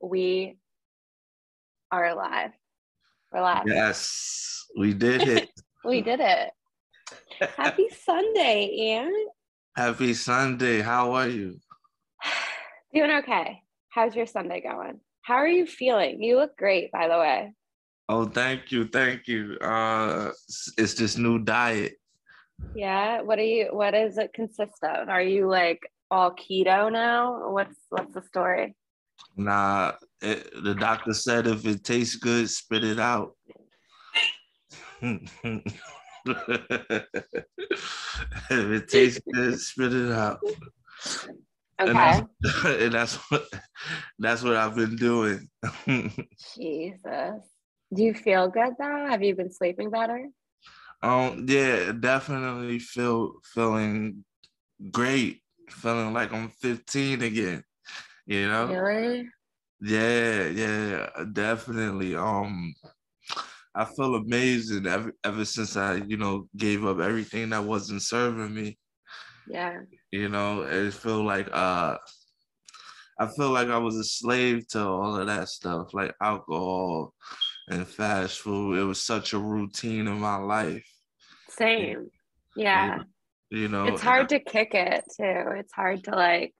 we are alive. We're live. Yes, we did it. we did it. Happy Sunday, Ann. Happy Sunday. How are you? Doing okay. How's your Sunday going? How are you feeling? You look great, by the way. Oh, thank you, thank you. Uh, it's this new diet. Yeah. What are you? What does it consist of? Are you like all keto now? What's What's the story? Nah, it, the doctor said if it tastes good, spit it out. if it tastes good, spit it out. Okay. And that's, and that's what that's what I've been doing. Jesus. Do you feel good though? Have you been sleeping better? Um, yeah, definitely feel feeling great, feeling like I'm 15 again. You know? Really? Yeah, yeah, definitely. Um, I feel amazing ever ever since I, you know, gave up everything that wasn't serving me. Yeah. You know, it feel like uh I feel like I was a slave to all of that stuff, like alcohol and fast food. It was such a routine in my life. Same. Yeah. You know, it's hard to kick it too. It's hard to like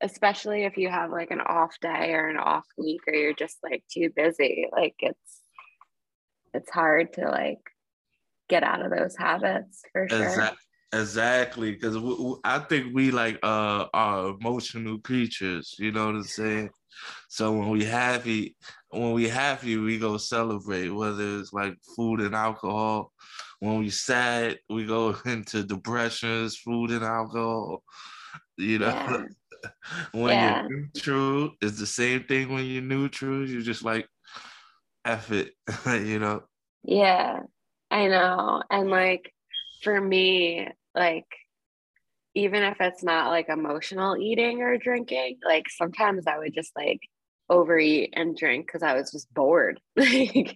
especially if you have like an off day or an off week or you're just like too busy like it's it's hard to like get out of those habits for sure. Exactly exactly because i think we like uh are emotional creatures you know what i'm saying? So when we happy when we happy we go celebrate whether it's like food and alcohol. When we sad we go into depressions food and alcohol you know? Yeah. when yeah. you're neutral, it's the same thing when you're neutral. You're just like, F it, you know? Yeah, I know. And like for me, like, even if it's not like emotional eating or drinking, like sometimes I would just like overeat and drink because I was just bored. like,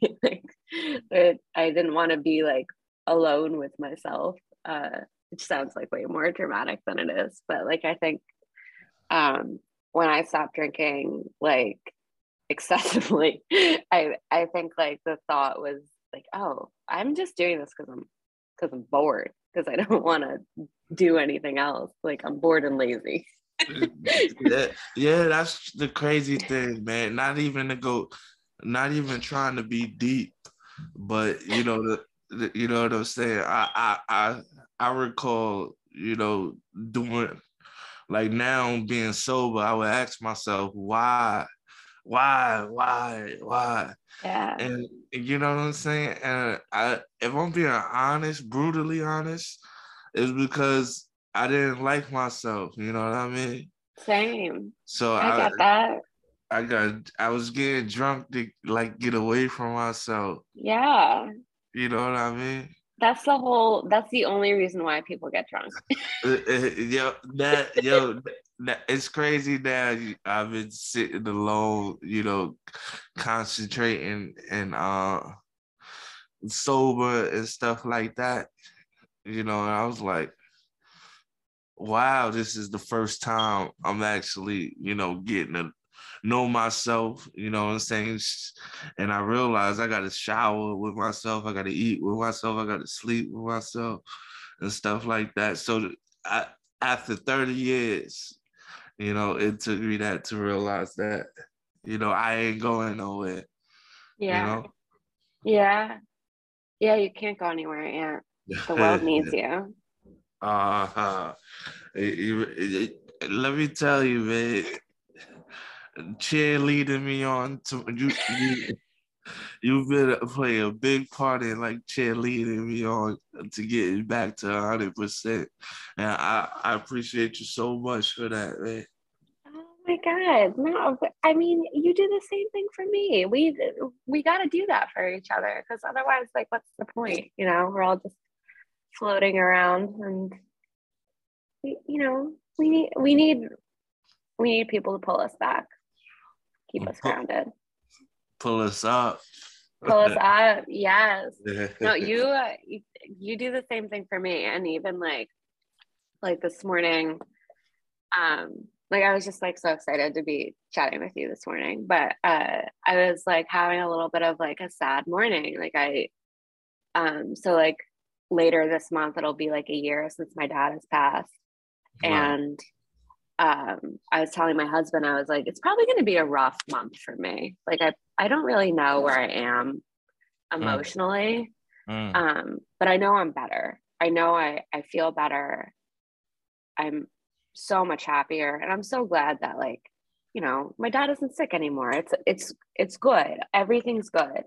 like I didn't want to be like alone with myself. Uh, which sounds like way more dramatic than it is. But like I think um, when I stopped drinking like excessively, I I think like the thought was like, oh, I'm just doing this because I'm because I'm bored because I don't want to do anything else. Like I'm bored and lazy. yeah, yeah, that's the crazy thing, man. Not even to go, not even trying to be deep, but you know the, the you know what I'm saying. I I I I recall you know doing like now being sober, I would ask myself, why, why, why, why? Yeah. And you know what I'm saying? And I if I'm being honest, brutally honest, it's because I didn't like myself. You know what I mean? Same. So I, I got that. I got I was getting drunk to like get away from myself. Yeah. You know what I mean? That's the whole. That's the only reason why people get drunk. Yo, that yo, that, it's crazy now. I've been sitting alone, you know, concentrating and uh sober and stuff like that. You know, and I was like, wow, this is the first time I'm actually, you know, getting a know myself, you know what I'm saying? And I realized I got to shower with myself, I got to eat with myself, I got to sleep with myself and stuff like that. So I, after 30 years, you know, it took me that to realize that, you know, I ain't going nowhere. Yeah. You know? Yeah. Yeah, you can't go anywhere, and the world needs you. Uh-huh. let me tell you, man, cheerleading me on to you. you You've been play a big part in like cheerleading me on to get back to hundred percent, and I I appreciate you so much for that, man. Oh my god, no! I mean, you do the same thing for me. We we got to do that for each other because otherwise, like, what's the point? You know, we're all just floating around, and we, you know, we need we need we need people to pull us back keep us grounded. Pull us up. Pull us up. Yes. no, you, uh, you you do the same thing for me, and even like like this morning, um, like I was just like so excited to be chatting with you this morning. But uh I was like having a little bit of like a sad morning. Like I um so like later this month it'll be like a year since my dad has passed. Wow. And um I was telling my husband, I was like, it's probably gonna be a rough month for me. Like I I don't really know where I am mm. emotionally. Mm. Mm. Um, but I know I'm better. I know I I feel better. I'm so much happier and i'm so glad that like you know my dad isn't sick anymore it's it's it's good everything's good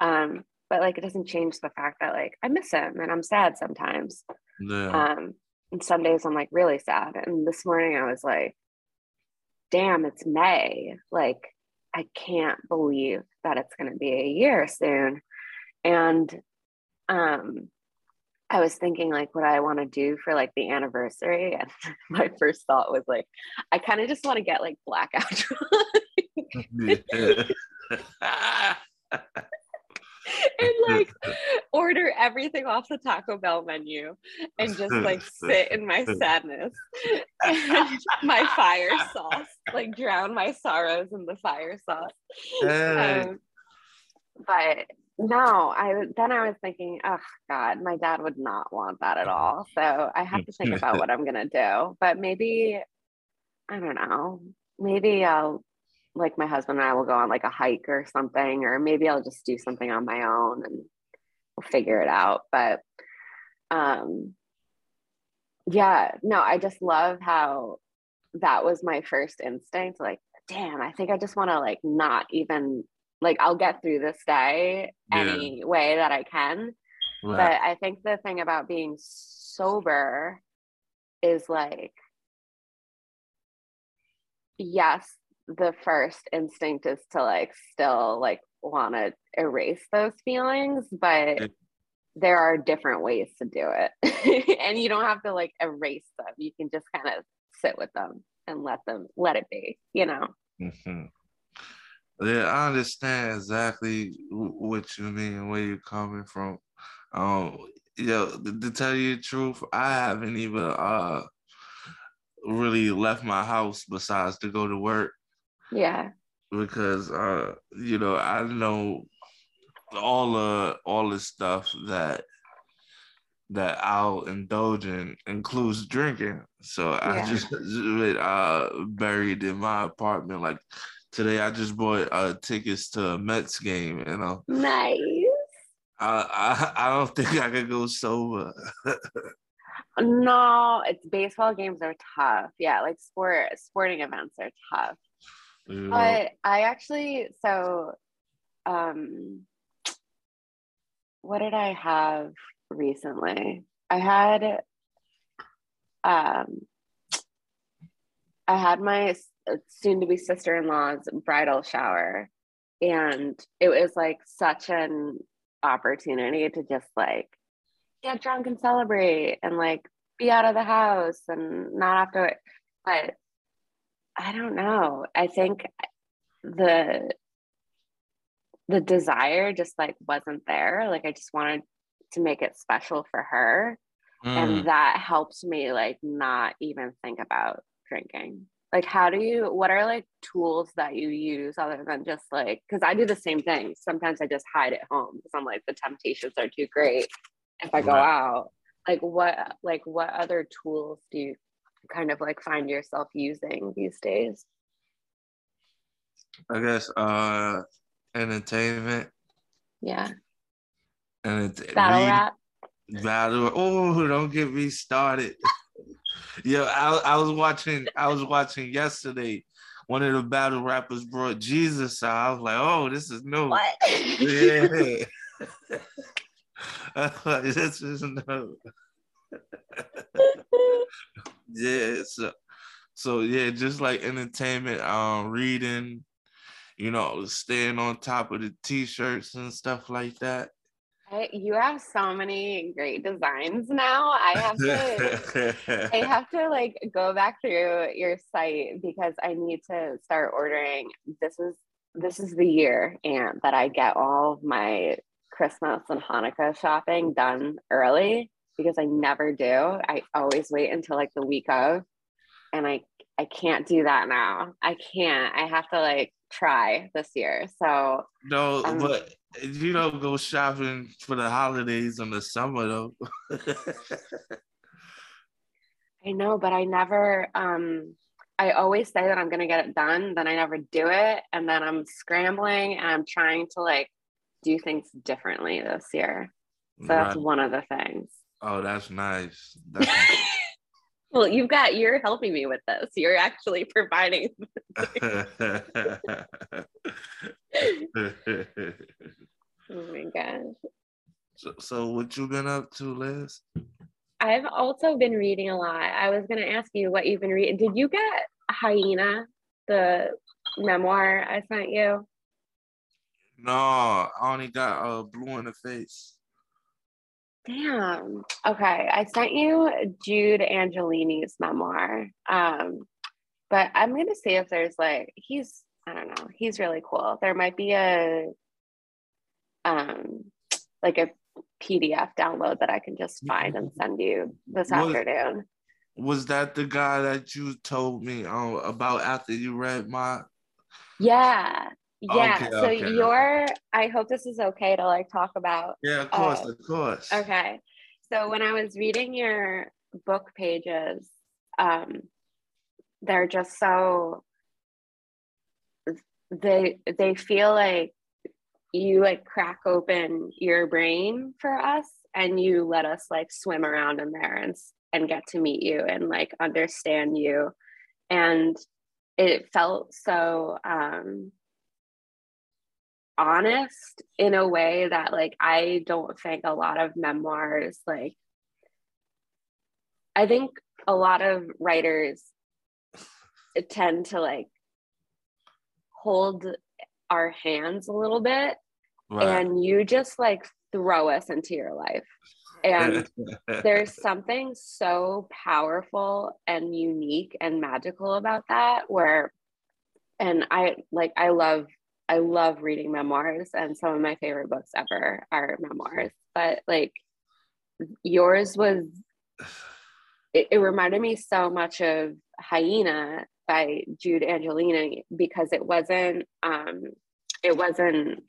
um but like it doesn't change the fact that like i miss him and i'm sad sometimes yeah. um and some days i'm like really sad and this morning i was like damn it's may. Like i can't believe that it's going to be a year soon. And um I was thinking like what I want to do for like the anniversary. And my first thought was like, I kind of just want to get like blackout and like order everything off the Taco Bell menu and just like sit in my sadness and my fire sauce, like drown my sorrows in the fire sauce. Um, but no, I then I was thinking, oh God, my dad would not want that at all. So I have to think about what I'm gonna do. But maybe I don't know. Maybe I'll like my husband and I will go on like a hike or something, or maybe I'll just do something on my own and we'll figure it out. But um yeah, no, I just love how that was my first instinct. Like, damn, I think I just want to like not even like I'll get through this day yeah. any way that I can. But I think the thing about being sober is like, yes, the first instinct is to like still like want to erase those feelings, but there are different ways to do it. and you don't have to like erase them. You can just kind of sit with them and let them let it be, you know. Mm-hmm. Yeah, I understand exactly what you mean, where you're coming from. Um, yo, to, to tell you the truth, I haven't even uh really left my house besides to go to work. Yeah. Because uh, you know, I know all the all the stuff that that I'll indulge in includes drinking. So yeah. I just uh buried in my apartment like today. I just bought uh, tickets to a Mets game. You know, nice. I I, I don't think I could go sober. no, it's baseball games are tough. Yeah, like sport sporting events are tough. But I actually so um what did I have recently? I had um I had my soon to be sister in law's bridal shower. And it was like such an opportunity to just like get drunk and celebrate and like be out of the house and not have to. But I don't know. I think the the desire just like wasn't there. Like I just wanted to make it special for her. Mm. And that helped me like not even think about drinking like how do you what are like tools that you use other than just like because i do the same thing sometimes i just hide at home because i'm like the temptations are too great if i go right. out like what like what other tools do you kind of like find yourself using these days i guess uh entertainment yeah and it's battle rap battle oh don't get me started yeah, I, I was watching. I was watching yesterday. One of the battle rappers brought Jesus out. I was like, "Oh, this is new." What? Yeah. this is new. yeah. So, so yeah, just like entertainment, um, reading, you know, staying on top of the t-shirts and stuff like that. You have so many great designs now. I have to I have to like go back through your site because I need to start ordering. This is this is the year and that I get all of my Christmas and Hanukkah shopping done early because I never do. I always wait until like the week of and I I can't do that now. I can't. I have to like try this year. So no, um, but you don't go shopping for the holidays in the summer though. I know, but I never um I always say that I'm gonna get it done, then I never do it, and then I'm scrambling and I'm trying to like do things differently this year. So right. that's one of the things. Oh, that's nice. That's nice. well, you've got you're helping me with this. You're actually providing. oh my gosh. So, so what you been up to, Liv? I've also been reading a lot. I was going to ask you what you've been reading. Did you get Hyena, the memoir I sent you? No, I only got uh, Blue in the Face. Damn. Okay. I sent you Jude Angelini's memoir. Um, but I'm going to see if there's like, he's, I don't know, he's really cool. There might be a, um, like a PDF download that I can just find and send you this was, afternoon. Was that the guy that you told me uh, about after you read my? Yeah, yeah. Okay, so okay, your, okay. I hope this is okay to like talk about. Yeah, of course, uh, of course. Okay, so when I was reading your book pages, um, they're just so they they feel like you like crack open your brain for us and you let us like swim around in there and and get to meet you and like understand you and it felt so um honest in a way that like I don't think a lot of memoirs like I think a lot of writers tend to like hold our hands a little bit right. and you just like throw us into your life and there's something so powerful and unique and magical about that where and i like i love i love reading memoirs and some of my favorite books ever are memoirs but like yours was it, it reminded me so much of hyena by Jude Angelini because it wasn't um it wasn't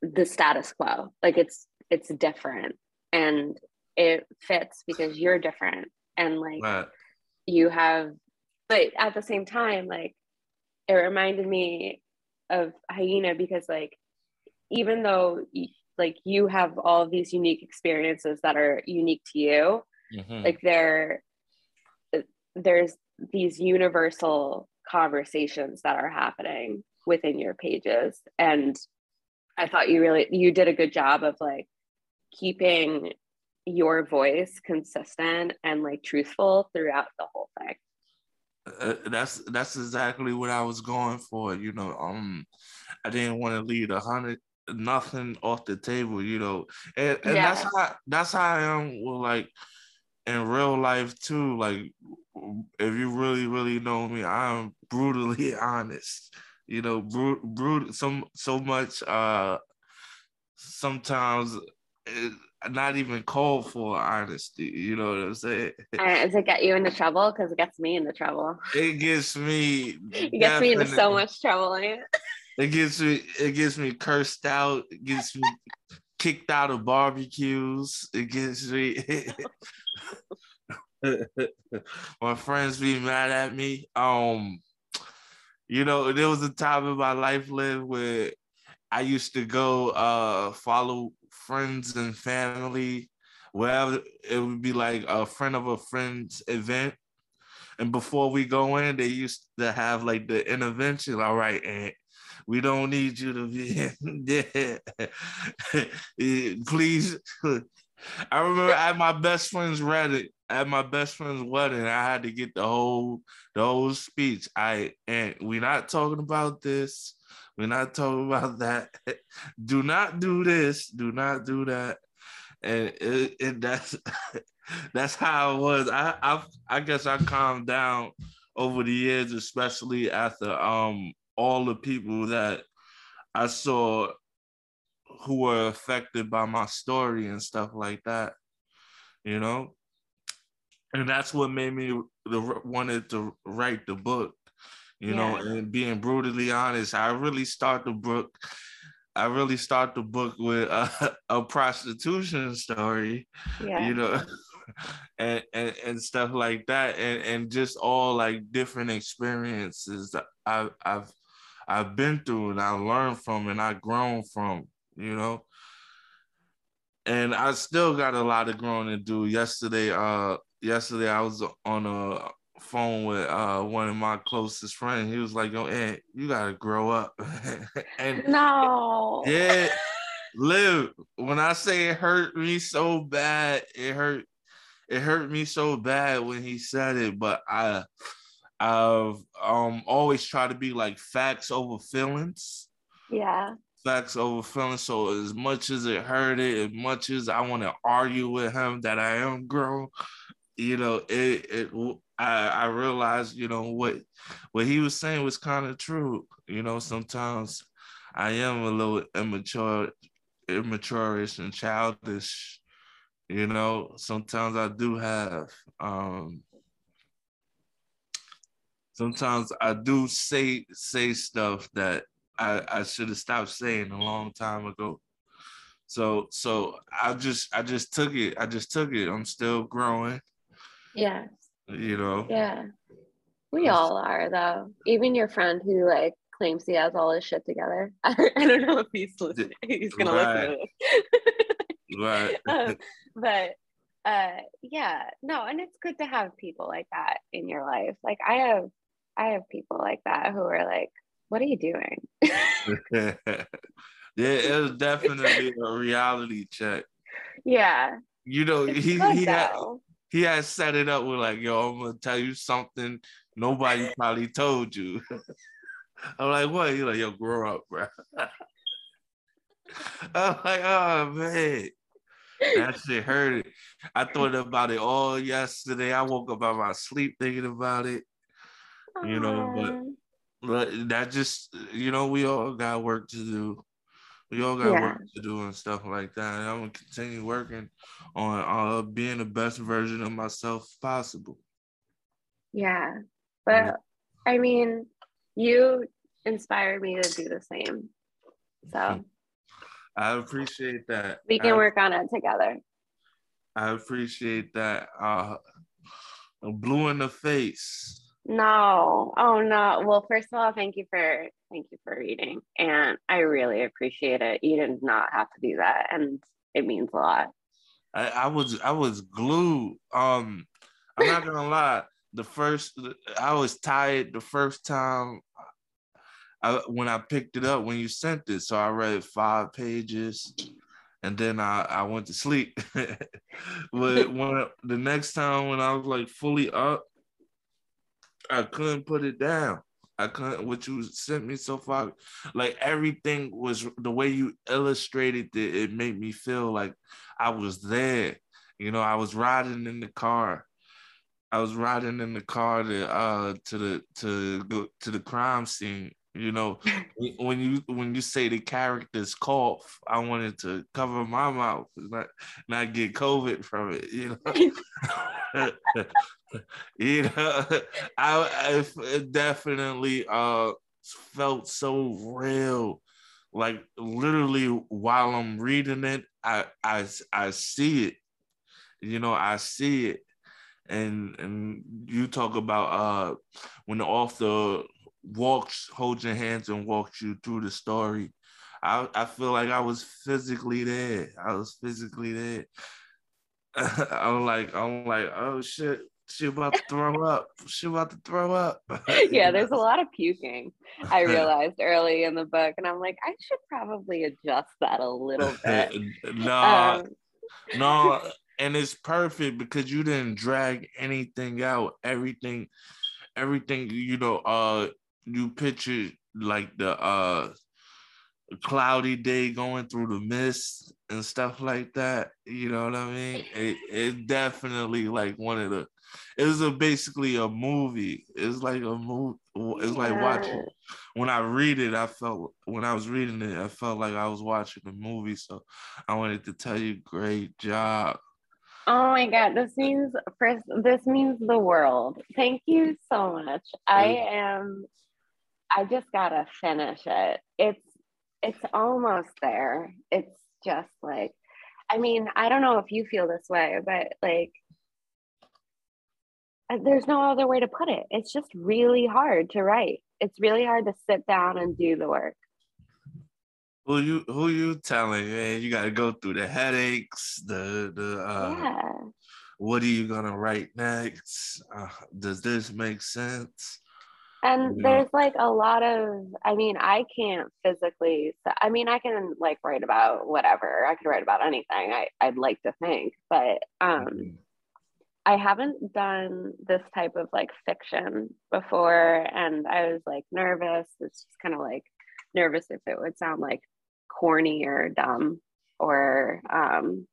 the status quo. Like it's it's different and it fits because you're different and like right. you have but at the same time like it reminded me of hyena because like even though like you have all of these unique experiences that are unique to you mm-hmm. like there there's these universal conversations that are happening within your pages and i thought you really you did a good job of like keeping your voice consistent and like truthful throughout the whole thing uh, that's that's exactly what i was going for you know um i didn't want to leave a hundred nothing off the table you know and, and yeah. that's how that's how i am with like in real life too like if you really, really know me, I'm brutally honest. You know, brut, brut, some so much. Uh, sometimes it, not even called for honesty. You know what I'm saying? does it get you into trouble? Because it gets me into trouble. It gets me. it gets me into so much trouble. It gets me. It gets me cursed out. It gets me kicked out of barbecues. It gets me. my friends be mad at me. Um, you know, there was a time in my life lived where I used to go uh follow friends and family, wherever it would be like a friend of a friend's event. And before we go in, they used to have like the intervention. All right, and we don't need you to be in there. Please. I remember at my best friend's Reddit, at my best friend's wedding, I had to get the whole the whole speech. I and we're not talking about this. We're not talking about that. do not do this. Do not do that. And it, it that's that's how it was. I, I I guess I calmed down over the years, especially after um all the people that I saw who were affected by my story and stuff like that. You know, and that's what made me wanted to write the book you yeah. know and being brutally honest i really start the book i really start the book with a, a prostitution story yeah. you know and, and and stuff like that and and just all like different experiences that i've i've i've been through and i learned from and i grown from you know and I still got a lot of growing to do. Yesterday, uh, yesterday I was on a phone with uh one of my closest friends. He was like, "Yo, Ed, you gotta grow up." and no, yeah, Liv. When I say it hurt me so bad, it hurt. It hurt me so bad when he said it, but I, I've um always tried to be like facts over feelings. Yeah facts over feelings. So as much as it hurt it, as much as I want to argue with him that I am grown, you know, it it I, I realized, you know, what what he was saying was kind of true. You know, sometimes I am a little immature, immature-ish and childish. You know, sometimes I do have um sometimes I do say say stuff that I, I should have stopped saying a long time ago. So so I just I just took it. I just took it. I'm still growing. Yeah. You know. Yeah. We all are though. Even your friend who like claims he has all his shit together. I, I don't know if he's listening. He's gonna right. listen to this. right. um, but uh yeah, no, and it's good to have people like that in your life. Like I have I have people like that who are like, what are you doing? yeah, it was definitely a reality check. Yeah. You know, he he had, he had set it up with like, yo, I'm gonna tell you something nobody probably told you. I'm like, what? He's like, yo, grow up, bro. I'm like, oh man. That shit hurt it. I thought about it all yesterday. I woke up out of my sleep thinking about it. You know, but but that just you know we all got work to do we all got yeah. work to do and stuff like that and i'm gonna continue working on uh, being the best version of myself possible. Yeah but yeah. i mean you inspired me to do the same so. I appreciate that. We can I, work on it together. I appreciate that uh blue in the face no. Oh no. Well, first of all, thank you for thank you for reading. And I really appreciate it. You did not have to do that. And it means a lot. I, I was I was glued. Um I'm not gonna lie. The first I was tired the first time I, when I picked it up when you sent it. So I read five pages and then I, I went to sleep. but when the next time when I was like fully up, I couldn't put it down. I couldn't. What you sent me so far, like everything was the way you illustrated it. It made me feel like I was there. You know, I was riding in the car. I was riding in the car to uh to the to go to the crime scene. You know, when you when you say the characters cough, I wanted to cover my mouth, not not get COVID from it. You know. you know, I, I definitely uh felt so real. Like literally while I'm reading it, I I I see it. You know, I see it. And and you talk about uh when the author walks, holds your hands and walks you through the story. I, I feel like I was physically there. I was physically there. I'm like, I'm like, oh shit, she about to throw up. She about to throw up. yeah, there's a lot of puking. I realized early in the book, and I'm like, I should probably adjust that a little bit. no, um, no, and it's perfect because you didn't drag anything out. Everything, everything. You know, uh, you pictured like the uh cloudy day going through the mist and stuff like that. You know what I mean? It, it definitely like one of the it was a, basically a movie. It's like a movie. It's like yeah. watching. When I read it, I felt when I was reading it, I felt like I was watching a movie. So I wanted to tell you, great job. Oh my god, this means first this means the world. Thank you so much. I am I just gotta finish it. It's it's almost there. It's just like I mean, I don't know if you feel this way, but like there's no other way to put it. It's just really hard to write. It's really hard to sit down and do the work. Who you who you telling, man? You gotta go through the headaches, the the uh yeah. what are you gonna write next? Uh, does this make sense? And you there's know? like a lot of I mean, I can't physically I mean, I can like write about whatever. I could write about anything. I, I'd like to think, but um mm-hmm. I haven't done this type of like fiction before and I was like nervous. It's just kind of like nervous if it would sound like corny or dumb or um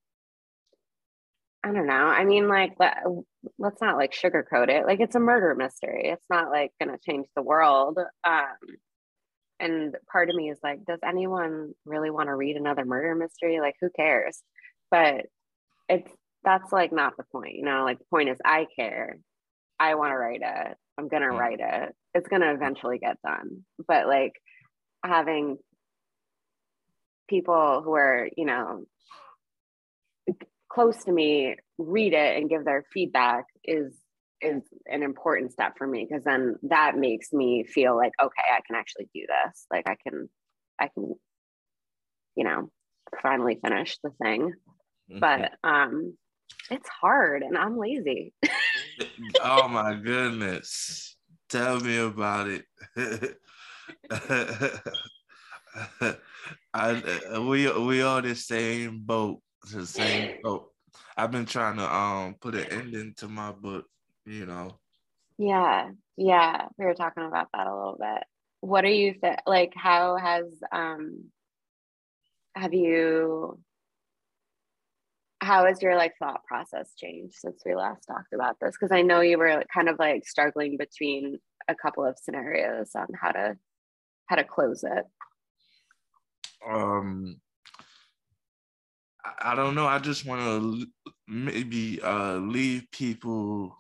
I don't know. I mean, like, let, let's not like sugarcoat it. Like, it's a murder mystery. It's not like going to change the world. Um, and part of me is like, does anyone really want to read another murder mystery? Like, who cares? But it's that's like not the point, you know. Like, the point is, I care. I want to write it. I'm gonna mm. write it. It's gonna eventually get done. But like having people who are, you know, close to me read it and give their feedback is is an important step for me because then that makes me feel like okay i can actually do this like i can i can you know finally finish the thing mm-hmm. but um it's hard and i'm lazy oh my goodness tell me about it I uh, we we all the same boat, the same boat. I've been trying to um put an ending to my book, you know. Yeah, yeah, we were talking about that a little bit. What are you th- like? How has um have you? How has your like thought process changed since we last talked about this? Because I know you were kind of like struggling between a couple of scenarios on how to how to close it um I, don't know. I just want to maybe uh, leave people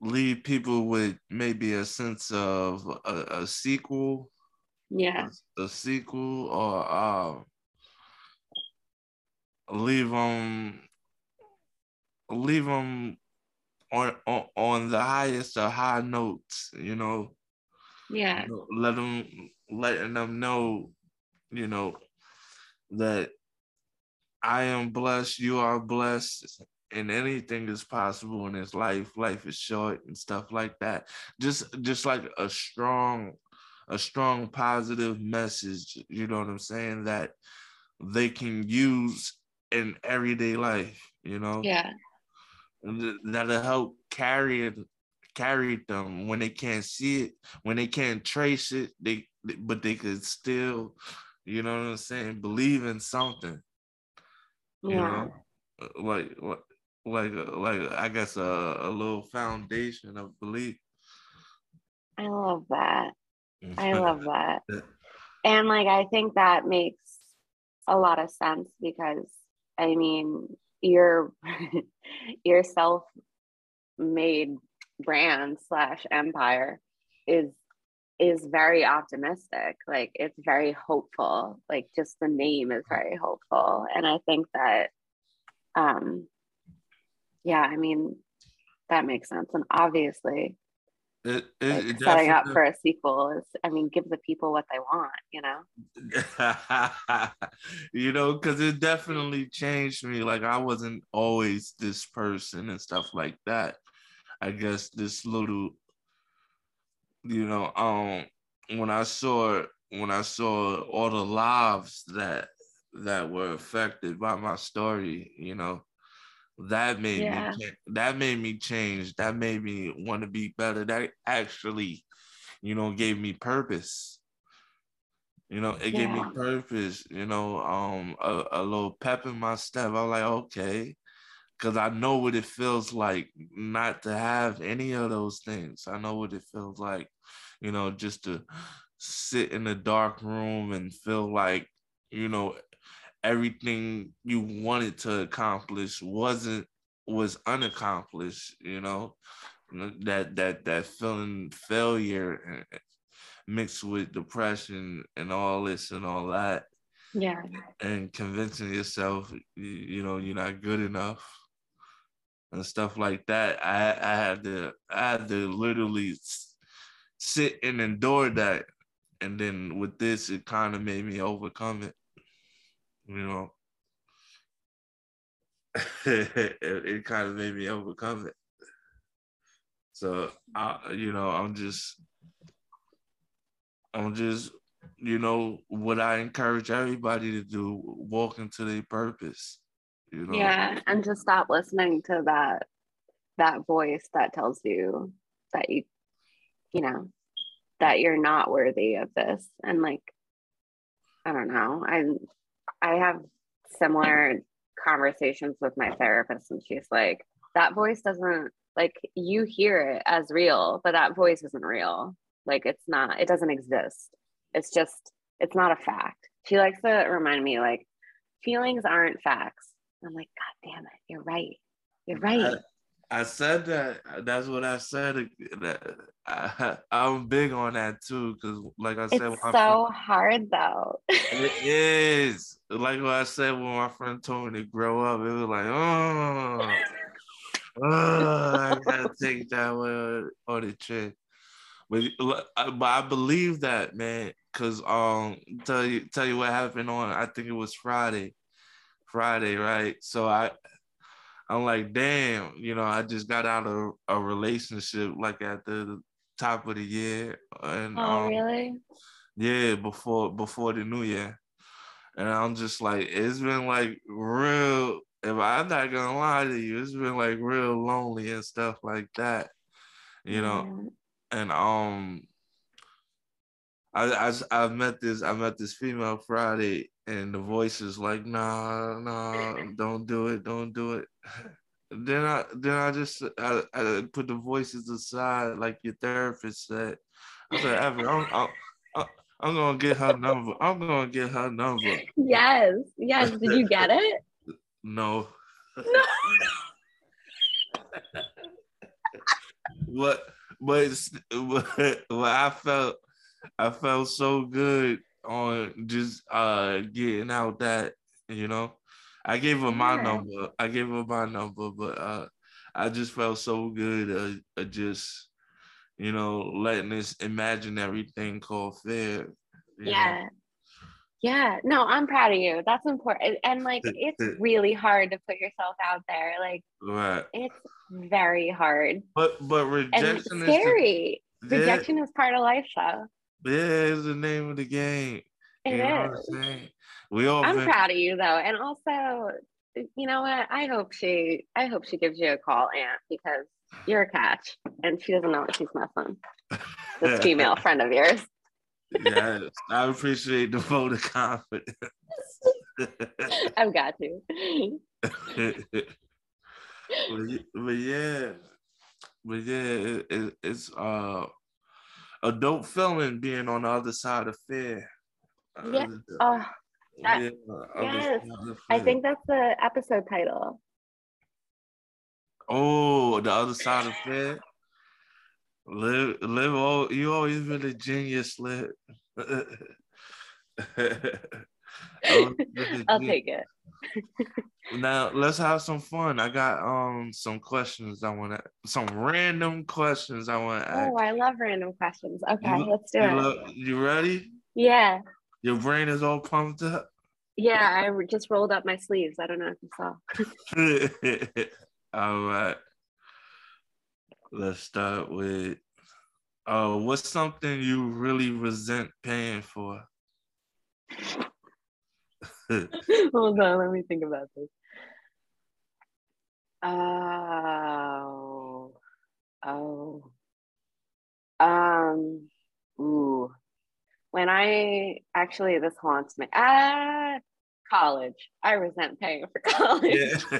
leave people with maybe a sense of a, a sequel. Yeah. A, a sequel or uh, leave them leave them on, on on the highest of high notes, you know. Yeah. Let them letting them know, you know, that I am blessed, you are blessed, and anything is possible in this life. Life is short and stuff like that. Just just like a strong, a strong positive message, you know what I'm saying, that they can use in everyday life, you know? Yeah. And that'll help carry it carry them when they can't see it, when they can't trace it, they but they could still, you know what I'm saying, believe in something. Yeah. You know, uh, like like like like I guess a, a little foundation of belief. I love that. I love that. And like I think that makes a lot of sense because I mean your your self made brand slash empire is is very optimistic. Like it's very hopeful. Like just the name is very hopeful. And i think that um yeah i mean that makes sense. And obviously it, it, like it setting up for a sequel is i mean give the people what they want you know? You know because it definitely changed me like i wasn't always this person and stuff like that. I guess this little you know, um, when I saw when I saw all the lives that that were affected by my story, you know, that made yeah. me that made me change. That made me want to be better. That actually, you know, gave me purpose. You know, it yeah. gave me purpose. You know, um, a, a little pep in my step. I was like, okay, because I know what it feels like not to have any of those things. I know what it feels like, you know, just to sit in a dark room and feel like, you know, everything you wanted to accomplish wasn't was unaccomplished, you know, that that that feeling failure eh, mixed with depression and all this and all that. Yeah. And convincing yourself, you know, you're not good enough and stuff like that. I I had to I had to literally sit and endure that. And then with this, it kind of made me overcome it. You know. it, it kind of made me overcome it. So I, you know, I'm just, I'm just, you know, what I encourage everybody to do: walk into their purpose. You know. Yeah, and to stop listening to that that voice that tells you that you, you know, that you're not worthy of this, and like, I don't know, I, I have similar conversations with my therapist and she's like that voice doesn't like you hear it as real but that voice isn't real. Like it's not it doesn't exist. It's just it's not a fact. She likes to remind me like feelings aren't facts. I'm like god damn it. You're right. You're right I said that. That's what I said. That I, am big on that too, because like I said, it's so friend, hard though. it is like what I said when my friend told me to grow up. It was like, oh, oh I gotta take that one on the chin. But but I believe that man, cause um tell you tell you what happened on I think it was Friday, Friday right. So I I'm like, damn, you know, I just got out of a relationship like at the top of the year. And oh, um, really? Yeah, before before the new year. And I'm just like, it's been like real. If I'm not gonna lie to you, it's been like real lonely and stuff like that. You know, and um I, I I met this I met this female Friday and the voice is like, nah, nah, don't do it, don't do it. Then I then I just I, I put the voices aside, like your therapist said. I said, Evan, I'm, I'm, I'm gonna get her number. I'm gonna get her number. Yes, yes. Did you get it? No. No. but but but, but I felt I felt so good on just uh getting out that you know i gave her my yeah. number. I gave her my number but uh i just felt so good uh, uh, just you know letting this imaginary thing called fair yeah know? yeah. No i'm proud of you. That's important and like it's really hard to put yourself out there. Like right. it's very hard. But but rejection and scary is the, rejection yeah. is part of life though. Yeah, it's the name of the game. It you is. We all I'm proud of you though. And also, you know what? I hope she I hope she gives you a call, Ant, because you're a catch and she doesn't know what she's messing. This female friend of yours. yeah, I appreciate the vote of confidence. I've got to. but, but yeah, but yeah, it, it, it's uh a dope feeling being on the other side of fear. Yeah. Uh, that, yeah, yes. I think that's the episode title. Oh, the other side of fear. Live, live. Oh, you always been a genius, Liv. I'll take it. now let's have some fun. I got um some questions I want to some random questions I want to ask. Oh, I love random questions. Okay, you, let's do you it. You ready? Yeah. Your brain is all pumped up. Yeah, I just rolled up my sleeves. I don't know if you saw. all right. Let's start with uh what's something you really resent paying for? Hold on, let me think about this. Oh, oh, um, ooh. When I actually, this haunts me. Ah, college. I resent paying for college. Yeah.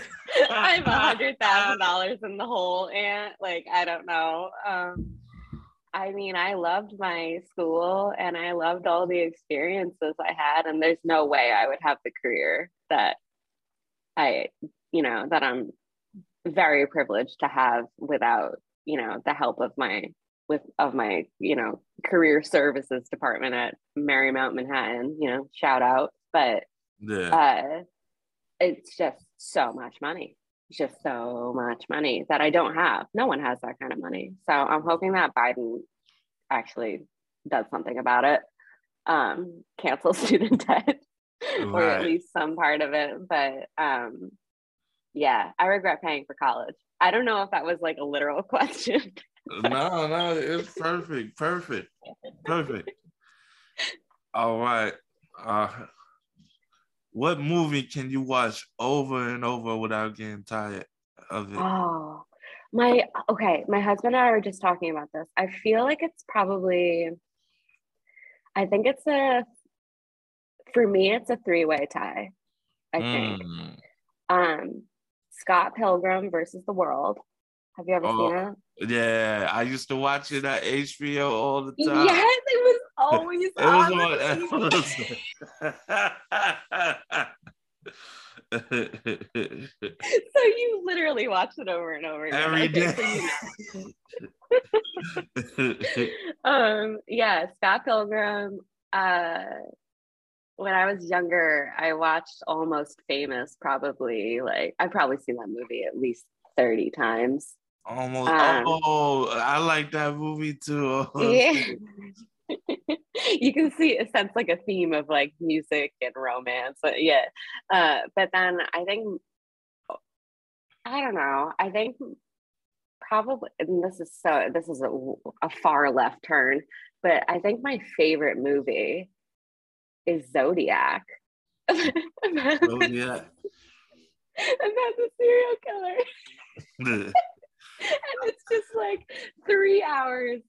I'm a hundred thousand dollars in the hole, and like I don't know. Um, I mean, I loved my school and I loved all the experiences I had. And there's no way I would have the career that I, you know, that I'm very privileged to have without, you know, the help of my with of my, you know, career services department at Marymount Manhattan, you know, shout out. But yeah. uh it's just so much money just so much money that I don't have. No one has that kind of money. So I'm hoping that Biden actually does something about it, um, cancel student debt, right. or at least some part of it. But um, yeah, I regret paying for college. I don't know if that was like a literal question. No, no, it's perfect, perfect, perfect. All right. Uh, what movie can you watch over and over without getting tired of it? Oh, my okay. My husband and I were just talking about this. I feel like it's probably, I think it's a, for me, it's a three way tie. I think. Mm. Um, Scott Pilgrim versus the World. Have you ever oh, seen it? Yeah, I used to watch it at HBO all the time. Yes, it was always it on. Was on so you literally watched it over and over again. every day. um, yeah, Scott Pilgrim. Uh, when I was younger, I watched Almost Famous. Probably like I've probably seen that movie at least thirty times. Almost. Um, oh, I like that movie too. yeah. you can see a sense like a theme of like music and romance. But yeah. Uh, but then I think I don't know. I think probably and this is so this is a, a far left turn, but I think my favorite movie is Zodiac. Zodiac. about the serial killer and it's just like three hours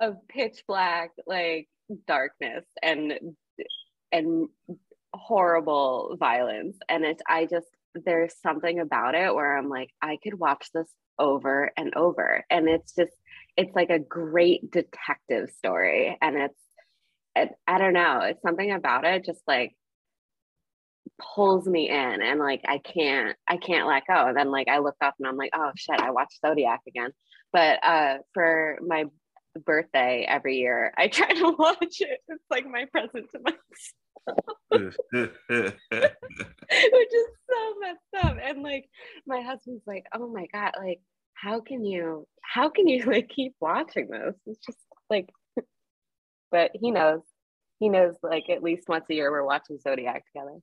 of pitch black like darkness and and horrible violence. And it's i just there's something about it where i'm like i could watch this over and over. And it's just it's like a great detective story. And it's it, i don't know it's something about it just like pulls me in and like I can't I can't let go. And then like I look up and I'm like, oh shit, I watched Zodiac again. But uh for my birthday every year, I try to watch it. It's like my present to myself. Which is so messed up. And like my husband's like, oh my God, like how can you how can you like keep watching this? It's just like but he knows. He knows like at least once a year we're watching Zodiac together.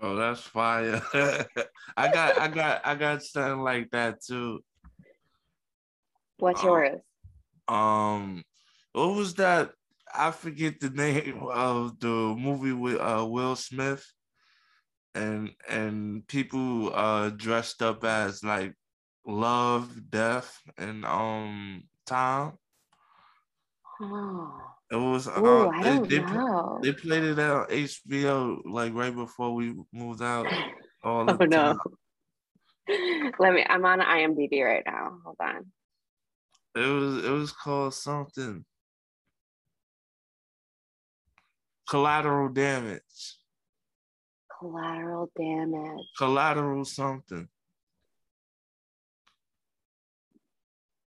Oh, that's fire. I got I got I got something like that too. What's um, yours? Um what was that? I forget the name of the movie with uh, Will Smith and and people uh dressed up as like love, death, and um time. Oh. It was. Ooh, uh, I don't they, know. They, played it on HBO like right before we moved out. All oh no. Let me. I'm on IMDb right now. Hold on. It was. It was called something. Collateral damage. Collateral damage. Collateral something.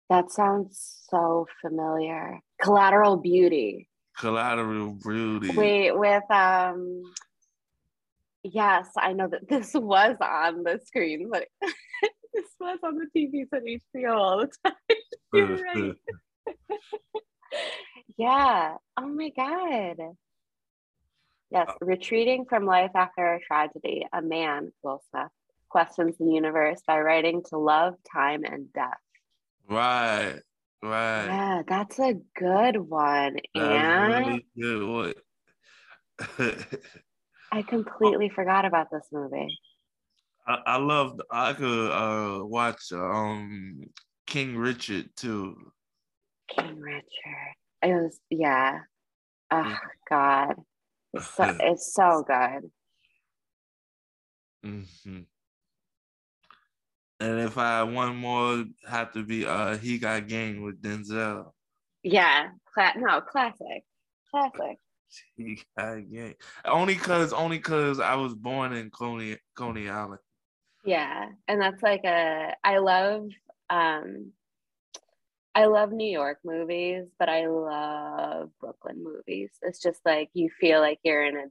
That sounds so familiar. Collateral Beauty. Collateral Beauty. Wait, with um yes, I know that this was on the screen, but this was on the TVs at HBO all the time. You're right. yeah. Oh my god. Yes, retreating from life after a tragedy, a man, Will Smith, questions the universe by writing to love, time, and death. Right. Right. Yeah, that's a good one. That's and really good one. I completely forgot about this movie. I, I loved I could uh watch um King Richard too. King Richard. It was yeah. Oh God. It's so it's so good. Mm-hmm. And if I had one more, have to be uh he got game with Denzel. Yeah, cla- no, classic, classic. yeah. Only cause only cause I was born in Coney Coney Island. Yeah, and that's like a I love um I love New York movies, but I love Brooklyn movies. It's just like you feel like you're in a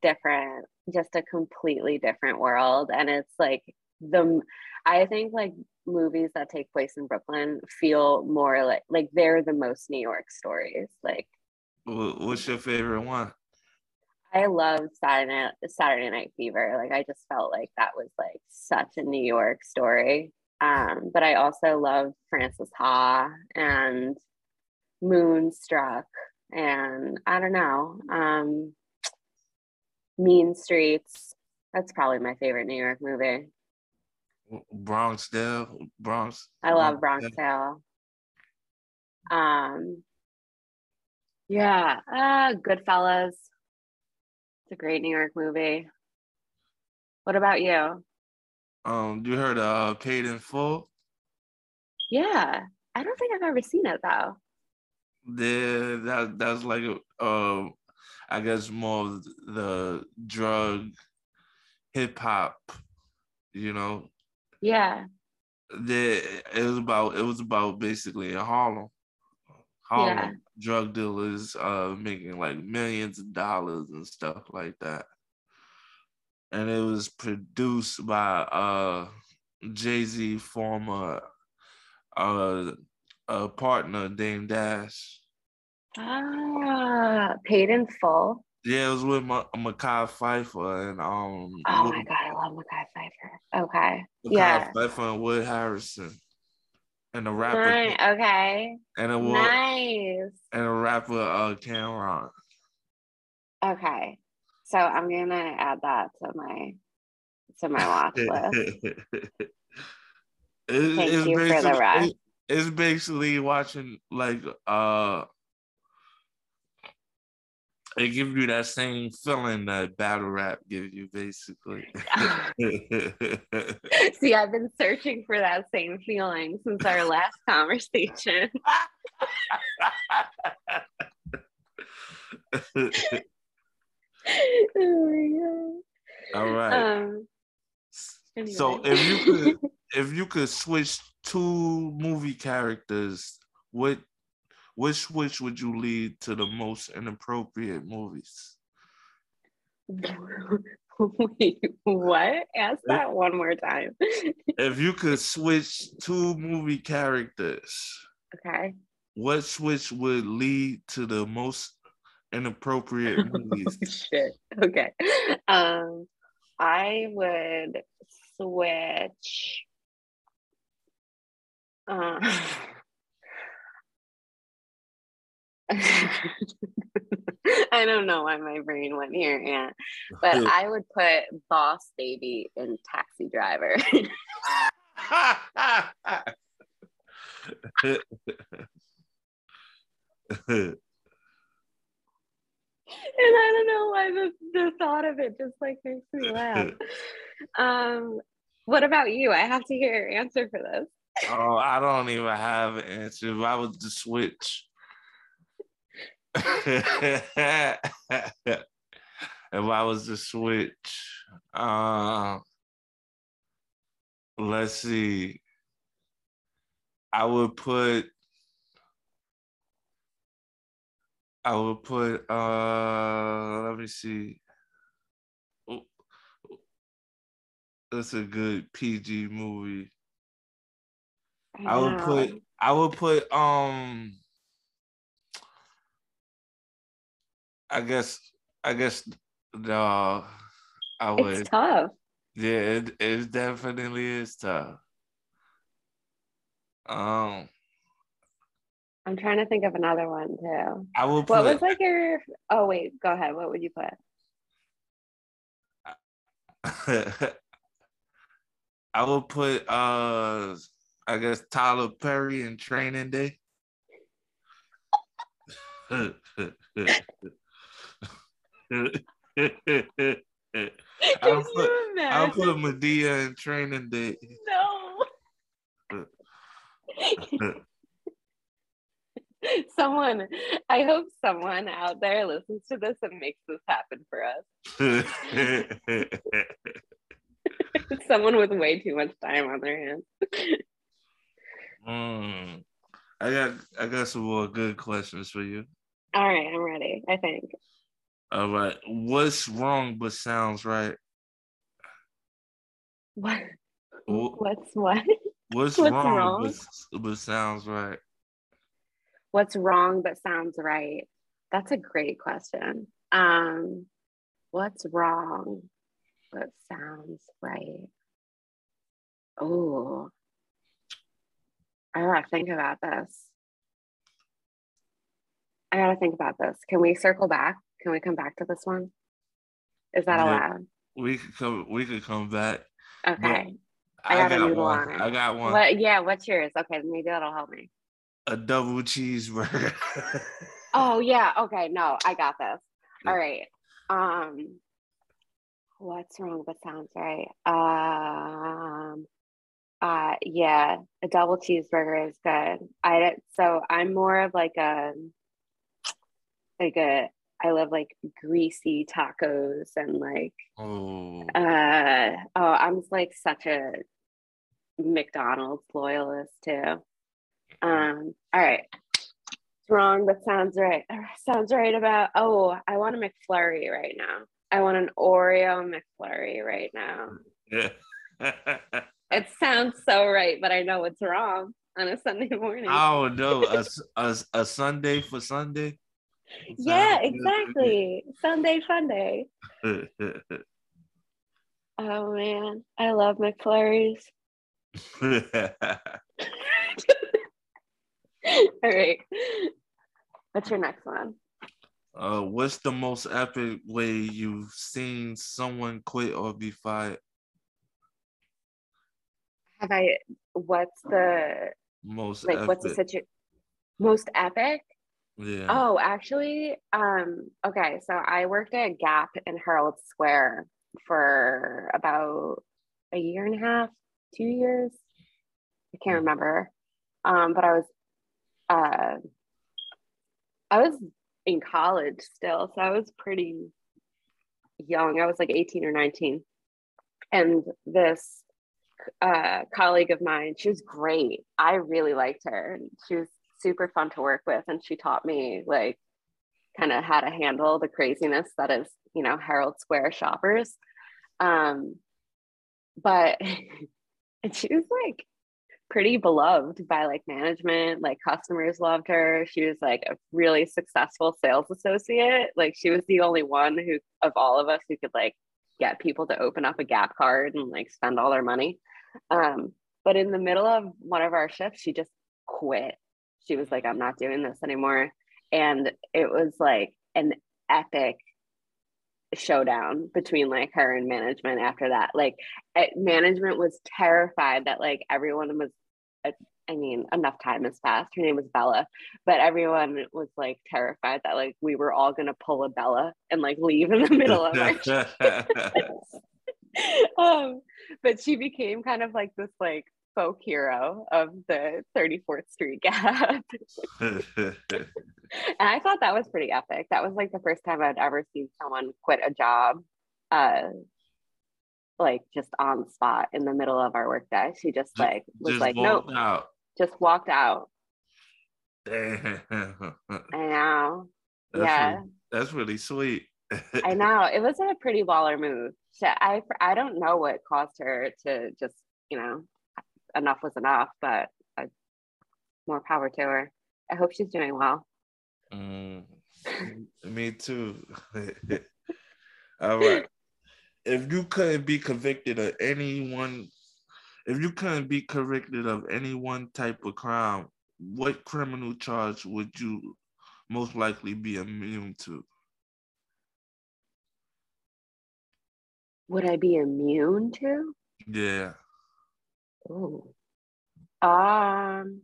different, just a completely different world. And it's like the, I think like movies that take place in Brooklyn feel more like, like they're the most New York stories. Like, what's your favorite one? I love Saturday Night, Saturday Night Fever. Like, I just felt like that was like such a New York story. Um, but I also love Frances Ha and Moonstruck and I don't know, um, Mean Streets. That's probably my favorite New York movie. Bronx Tale, Bronx. I love Bronx Tale. Um, yeah, uh, Goodfellas. It's a great New York movie. What about you? Um, you heard uh Paid in Full? Yeah, I don't think I've ever seen it though. Yeah, that that's like uh, I guess more the drug hip hop, you know. Yeah. The it was about it was about basically in Harlem. Harlem yeah. drug dealers uh making like millions of dollars and stuff like that and it was produced by uh Jay Z former uh a partner Dame Dash. Ah, paid in full. Yeah, it was with Ma- Mekhi Phifer and um. Oh my god, I love Mekhi Phifer. Okay. Mekhi yeah. Phifer and Wood Harrison, and a rapper. Nice. Okay. And a nice. And a rapper, uh, Cam'ron. Okay. So I'm gonna add that to my to my watch list. It, Thank you for the rest. It's basically watching like uh it gives you that same feeling that battle rap gives you basically. See, I've been searching for that same feeling since our last conversation. oh All right. Um, anyway. So if you could if you could switch two movie characters, what which switch would you lead to the most inappropriate movies? Wait, what? Ask that one more time. if you could switch two movie characters, okay. What switch would lead to the most inappropriate movies. oh, shit. Okay. Um, I would switch. Uh, I don't know why my brain went here, Ant, but I would put Boss Baby in Taxi Driver. and I don't know why the, the thought of it just like makes me laugh. um, what about you? I have to hear your answer for this. Oh, I don't even have an answer. If I was to switch, if I was to switch, uh, let's see. I would put I would put uh let me see. That's a good PG movie. I, I would put I would put um I guess I guess the uh, I would It's tough. Yeah, it, it definitely is tough. Um I'm trying to think of another one too. I will. Put, what was like your? Oh wait, go ahead. What would you put? I will put. uh I guess Tyler Perry in Training Day. I'll put, I'll put Madea in Training Day. No. someone, I hope someone out there listens to this and makes this happen for us. someone with way too much time on their hands. Mm, I got I got some more good questions for you. All right, I'm ready. I think. All right. What's wrong but sounds right? What? What's what? What's, What's wrong, wrong? But, but sounds right? What's wrong but sounds right? That's a great question. Um, what's wrong but sounds right? Oh, I gotta think about this. I gotta think about this. Can we circle back? Can we come back to this one? Is that yeah, allowed? We could come. We could come back. Okay. I, got, I got one. I got one. What, yeah. What's yours? Okay, maybe that'll help me. A double cheeseburger. oh yeah. Okay. No, I got this. All right. Um, what's wrong with sounds right? Um, uh, yeah, a double cheeseburger is good. I so I'm more of like a like a I love like greasy tacos and like oh uh oh I'm like such a McDonald's loyalist too. Um all right. It's wrong, but sounds right. Sounds right about oh, I want a McFlurry right now. I want an Oreo McFlurry right now. It sounds so right, but I know it's wrong on a Sunday morning. Oh no, a, a, a sundae for Sunday yeah, exactly. Sunday Sunday. oh man, I love McFlurries. All right. What's your next one? Uh, what's the most epic way you've seen someone quit or be fired? Have I? What's the most like? Epic. What's the situation? Most epic? Yeah. Oh, actually, um, okay. So I worked at Gap in Herald Square for about a year and a half, two years. I can't mm. remember. Um, but I was uh I was in college still, so I was pretty young. I was like 18 or 19. And this uh, colleague of mine, she was great. I really liked her. She was super fun to work with and she taught me like kind of how to handle the craziness that is you know herald square shoppers. Um but and she was like pretty beloved by like management like customers loved her. She was like a really successful sales associate. Like she was the only one who of all of us who could like get people to open up a gap card and like spend all their money. Um but in the middle of one of our shifts she just quit she was like, I'm not doing this anymore. And it was like an epic showdown between like her and management after that. Like it, management was terrified that like everyone was, uh, I mean, enough time has passed. Her name was Bella, but everyone was like terrified that like we were all gonna pull a Bella and like leave in the middle of our. um, but she became kind of like this like folk hero of the 34th Street Gap. and I thought that was pretty epic. That was like the first time I'd ever seen someone quit a job, uh, like just on the spot in the middle of our workday. She just like was just like, nope, out. just walked out. Damn. I know. That's yeah. Really, that's really sweet. I know. It was a pretty baller move. I, I don't know what caused her to just, you know, enough was enough, but uh, more power to her. I hope she's doing well. Mm, me too. All right. If you couldn't be convicted of any one, if you couldn't be convicted of any one type of crime, what criminal charge would you most likely be immune to? Would I be immune to? Yeah. Oh. Um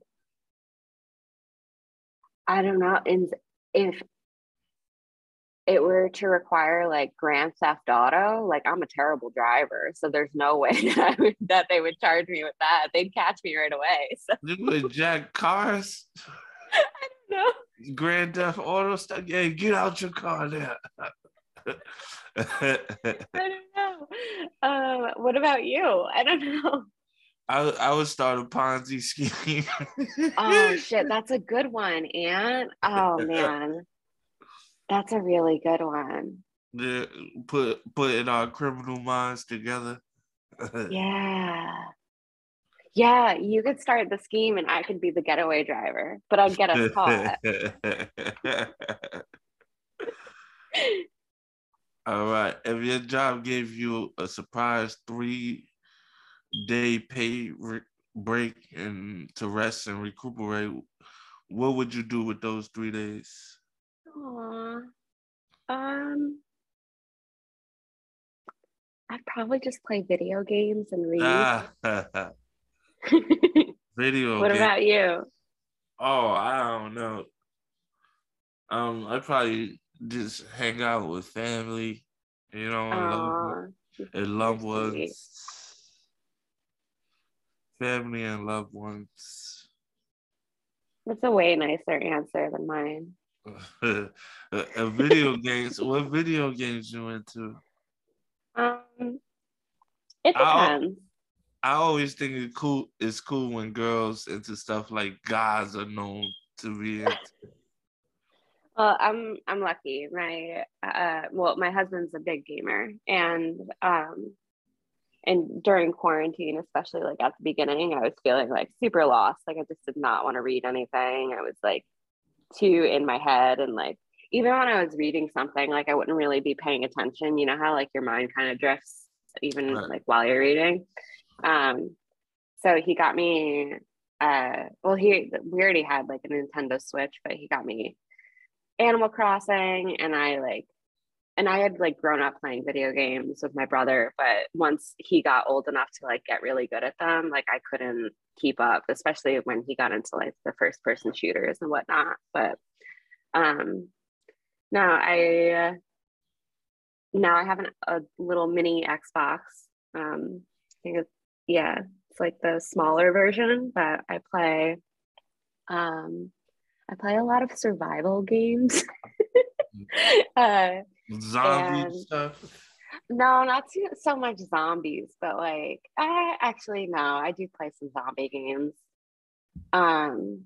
I don't know. In if it were to require like Grand Theft Auto, like I'm a terrible driver, so there's no way that, would, that they would charge me with that. They'd catch me right away. So. You would jack cars. I don't No. Grand Theft Auto stuff. Yeah, get out your car there. I don't know. Uh, what about you? I don't know. I I would start a Ponzi scheme. Oh shit, that's a good one, and Oh man, that's a really good one. Yeah, put putting our criminal minds together. Yeah. Yeah, you could start the scheme and I could be the getaway driver, but I'd get us caught. All right. If your job gave you a surprise three day pay re- break and to rest and recuperate, what would you do with those three days? Aw. Um, I'd probably just play video games and read. Ah, video. what game. about you? Oh, I don't know. Um, I'd probably just hang out with family, you know, and loved, and loved ones. Family and loved ones. That's a way nicer answer than mine. uh, video games. What video games you into? Um, it depends. I always think it cool. It's cool when girls into stuff like guys are known to be into. Well, I'm I'm lucky. My uh, well, my husband's a big gamer, and um, and during quarantine, especially like at the beginning, I was feeling like super lost. Like I just did not want to read anything. I was like too in my head, and like even when I was reading something, like I wouldn't really be paying attention. You know how like your mind kind of drifts even Right. like while you're reading. Um, so he got me. Uh, well, he we already had like a Nintendo Switch, but he got me Animal Crossing, and I like, and I had like grown up playing video games with my brother, but once he got old enough to like get really good at them, like I couldn't keep up, especially when he got into like the first person shooters and whatnot. But um, no, I uh, now I have an, a little mini Xbox. Um, I think it's yeah, it's like the smaller version, but I play. Um, I play a lot of survival games. uh, Zombie And- stuff. no, not too, so much zombies, but like, I actually no, I do play some zombie games. Um,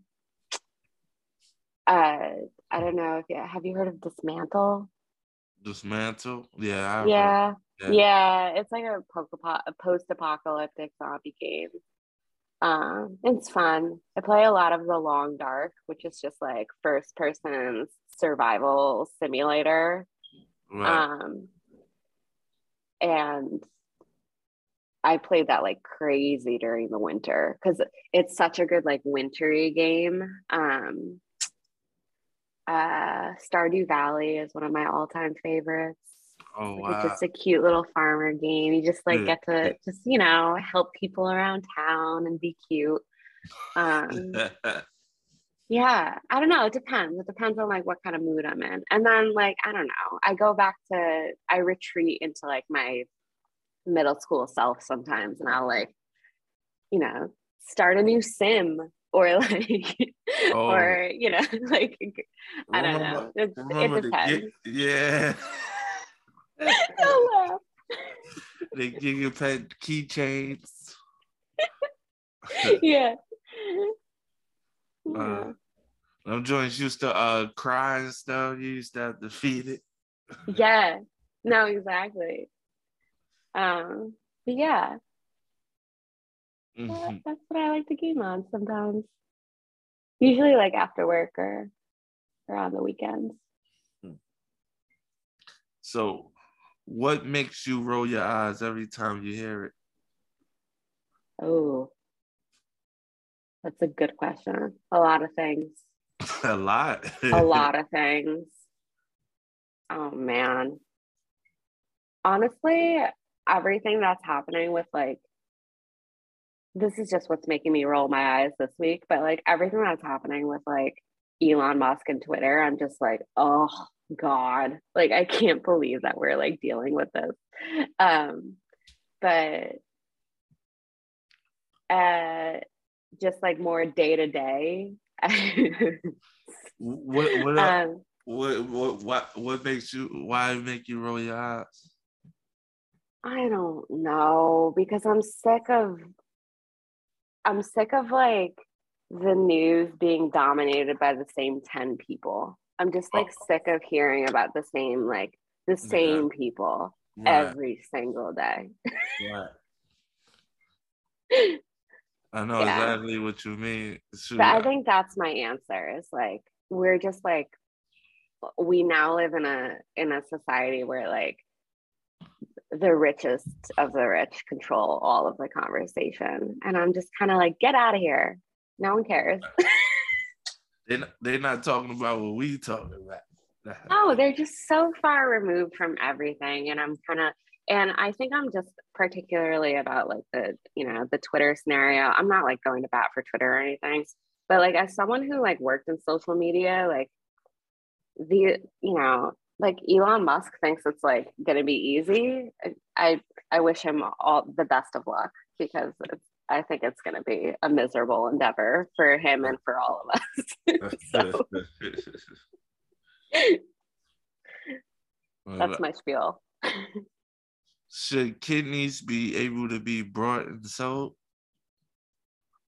uh, I don't know if you have you heard of Dysmantle? Dysmantle. Yeah. Yeah, yeah. yeah, it's like a post-apocalyptic zombie game. Um, it's fun. I play a lot of The Long Dark, which is just like first-person survival simulator. Um, and I played that like crazy during the winter because it's such a good like wintry game. Um, uh, Stardew Valley is one of my all-time favorites. oh wow. It's just a cute little farmer game. You just like Yeah, get to just you know help people around town and be cute. Um, yeah, I don't know. It depends. It depends on like what kind of mood I'm in. And then like I don't know. I go back to I retreat into like my middle school self sometimes, and I'll like you know start a new sim or like Oh. or you know like I don't Remember- know. It, it the depends. yeah. Oh, don't laugh. they give you pet keychains. yeah. Uh, Them joints used to uh cry and stuff. You used to have to feed it. yeah. No, exactly. Um, but yeah, Mhm. that's what I like to game on sometimes. Usually like after work or or on the weekends. So, what makes you roll your eyes every time you hear it? Oh, that's a good question. A lot of things. a lot. A lot of things. Oh man. Honestly, everything that's happening with like this is just what's making me roll my eyes this week, but like everything that's happening with like Elon Musk and Twitter, I'm just like, oh God. Like I can't believe that we're like dealing with this. Um, but uh just like more day to day what what, um, what what what what makes you why make you roll your eyes? I don't know because I'm sick of I'm sick of like the news being dominated by the same 10 people. I'm just like oh. sick of hearing about the same like the same yeah. people right. every single day. right. I know yeah. exactly what you mean. But I think that's my answer is like we're just like we now live in a in a society where like the richest of the rich control all of the conversation. And i'm just kind of like get out of here. No one cares. They're, they're not talking about what we talking about. Oh they're just so far removed from everything. And i'm kind of and i think i'm just particularly about like the you know the twitter scenario i'm not like going to bat for twitter or anything but like as someone who like worked in social media like the you know like Elon Musk thinks it's like going to be easy. I I wish him all the best of luck because I think it's going to be a miserable endeavor for him and for all of us. so that's my spiel. Should kidneys be able to be brought and sold?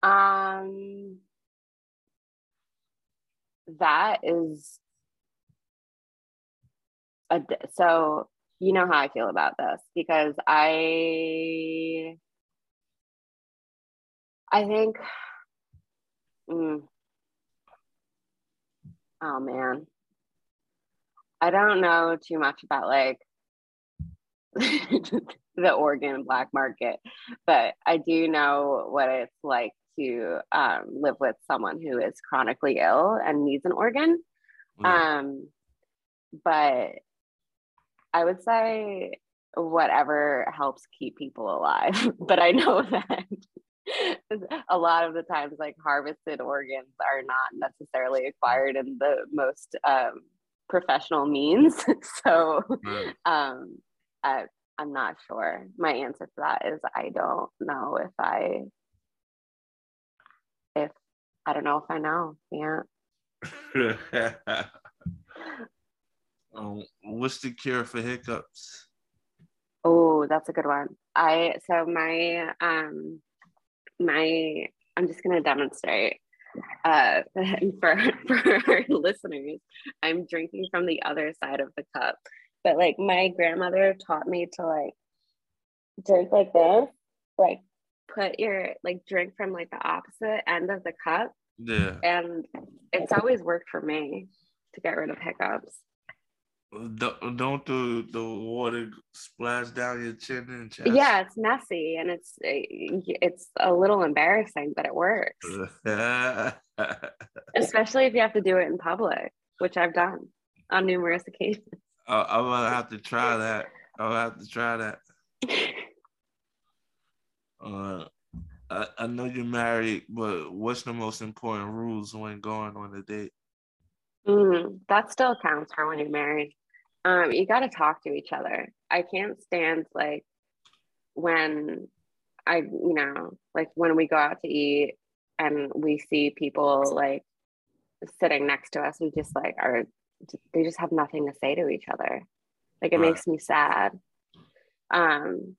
Um, that is a, so you know how I feel about this because I I think mm, oh man I don't know too much about like the organ black market but I do know what it's like to um, live with someone who is chronically ill and needs an organ um but I would say whatever helps keep people alive. but I know that a lot of the times, like harvested organs are not necessarily acquired in the most um, professional means. so um, I, I'm not sure. My answer to that is I don't know if I, if I don't know if I know. Yeah. Um, what's the cure for hiccups? Oh, that's a good one. I so my um my I'm just gonna demonstrate uh for for our listeners. I'm drinking from the other side of the cup, but like my grandmother taught me to like drink like this, like put your like drink from like the opposite end of the cup. Yeah. And it's always worked for me to get rid of hiccups. Don't the the water splash down your chin and chest? Yeah, it's messy and it's it's a little embarrassing, but it works. Especially if you have to do it in public, which I've done on numerous occasions. I'm gonna have to try that. I'll have to try that. Uh, I, I know you're married, but what's the most important rules when going on a date? Mm, that still counts for when you're married um, you got to talk to each other. I can't stand like when I, you know, like when we go out to eat and we see people like sitting next to us, we just like are, they just have nothing to say to each other. Like it right. makes me sad. Um,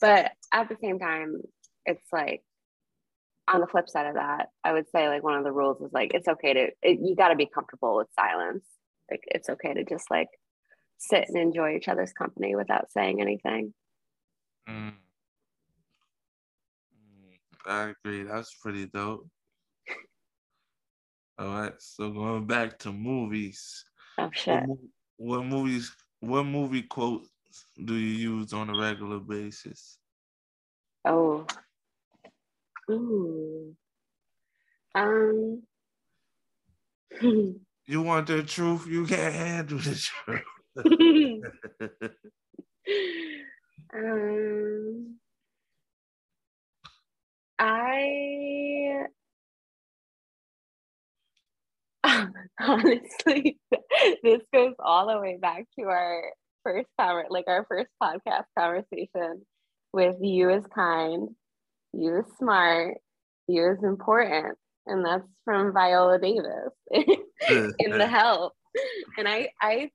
but at the same time, it's like on the flip side of that, I would say like one of the rules is like it's okay to it, you got to be comfortable with silence. Like it's okay to just like sit and enjoy each other's company without saying anything. Mm. I agree. That's pretty dope. All right. So going back to movies. Oh shit. What, what movies? What movie quotes do you use on a regular basis? Oh. Ooh. Um. you want the truth? You can't handle the truth. um, I honestly, this goes all the way back to our first conver- like our first podcast conversation with you is kind, you is smart, you is important, and that's from Viola Davis in The Help. And I I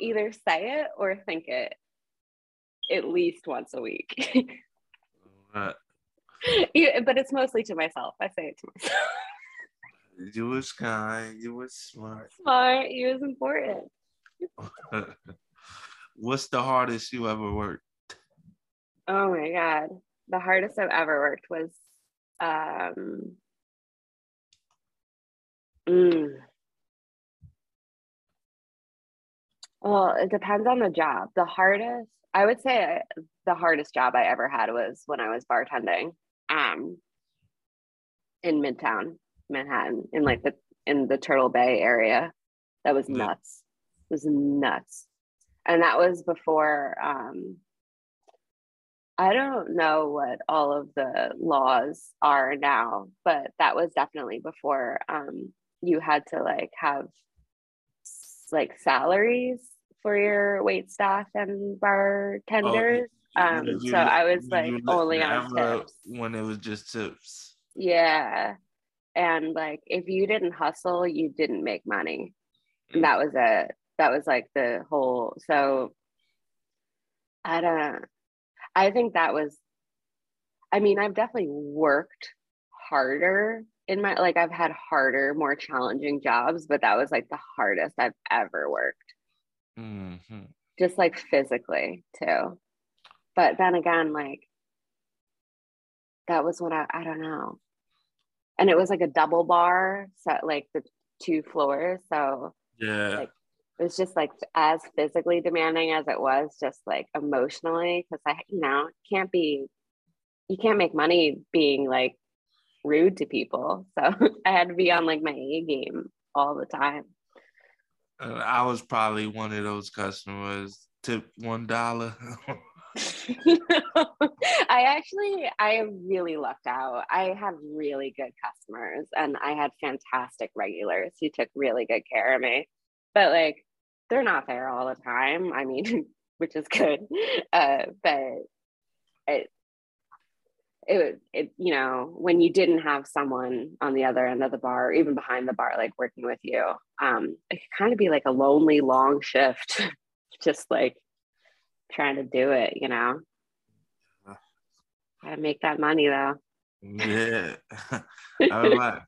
either say it or think it at least once a week. Uh, yeah, but it's mostly to myself. I say it to myself. You was kind. You was smart. Smart. You was important. What's the hardest you ever worked? Oh my god, the hardest I've ever worked was um. mm. Well, it depends on the job. The hardest, I would say, the hardest job I ever had was when I was bartending, um, in Midtown Manhattan, in like the in the Turtle Bay area. That was nuts. It was nuts, and that was before. Um, I don't know what all of the laws are now, but that was definitely before um, you had to like have like salaries for your wait staff and bartenders. um, You- so I was like only on tips. when it was just tips. Yeah. And like if you didn't hustle, you didn't make money. And Mm. that was it. That was like the whole so I don't I think that was I mean, I've definitely worked harder in my like I've had harder, more challenging jobs, but that was like the hardest I've ever worked. Mhm. Just like physically too. But then again, like that was when I I don't know. And it was like a double bar, so like the two floors. So Yeah. Like, it was just like as physically demanding as it was just like emotionally because i you know can't be you can't make money being like rude to people so i had to be on like my a game all the time Uh, I was probably one of those customers. Tip one dollar. i actually i really lucked out. I had really good customers and i had fantastic regulars who took really good care of me. But like they're not there all the time. I mean which is good. Uh but it it it you know when you didn't have someone on the other end of the bar or even behind the bar like working with you um it could kind of be like a lonely long shift. Just like trying to do it you know gotta make that money though yeah. All right.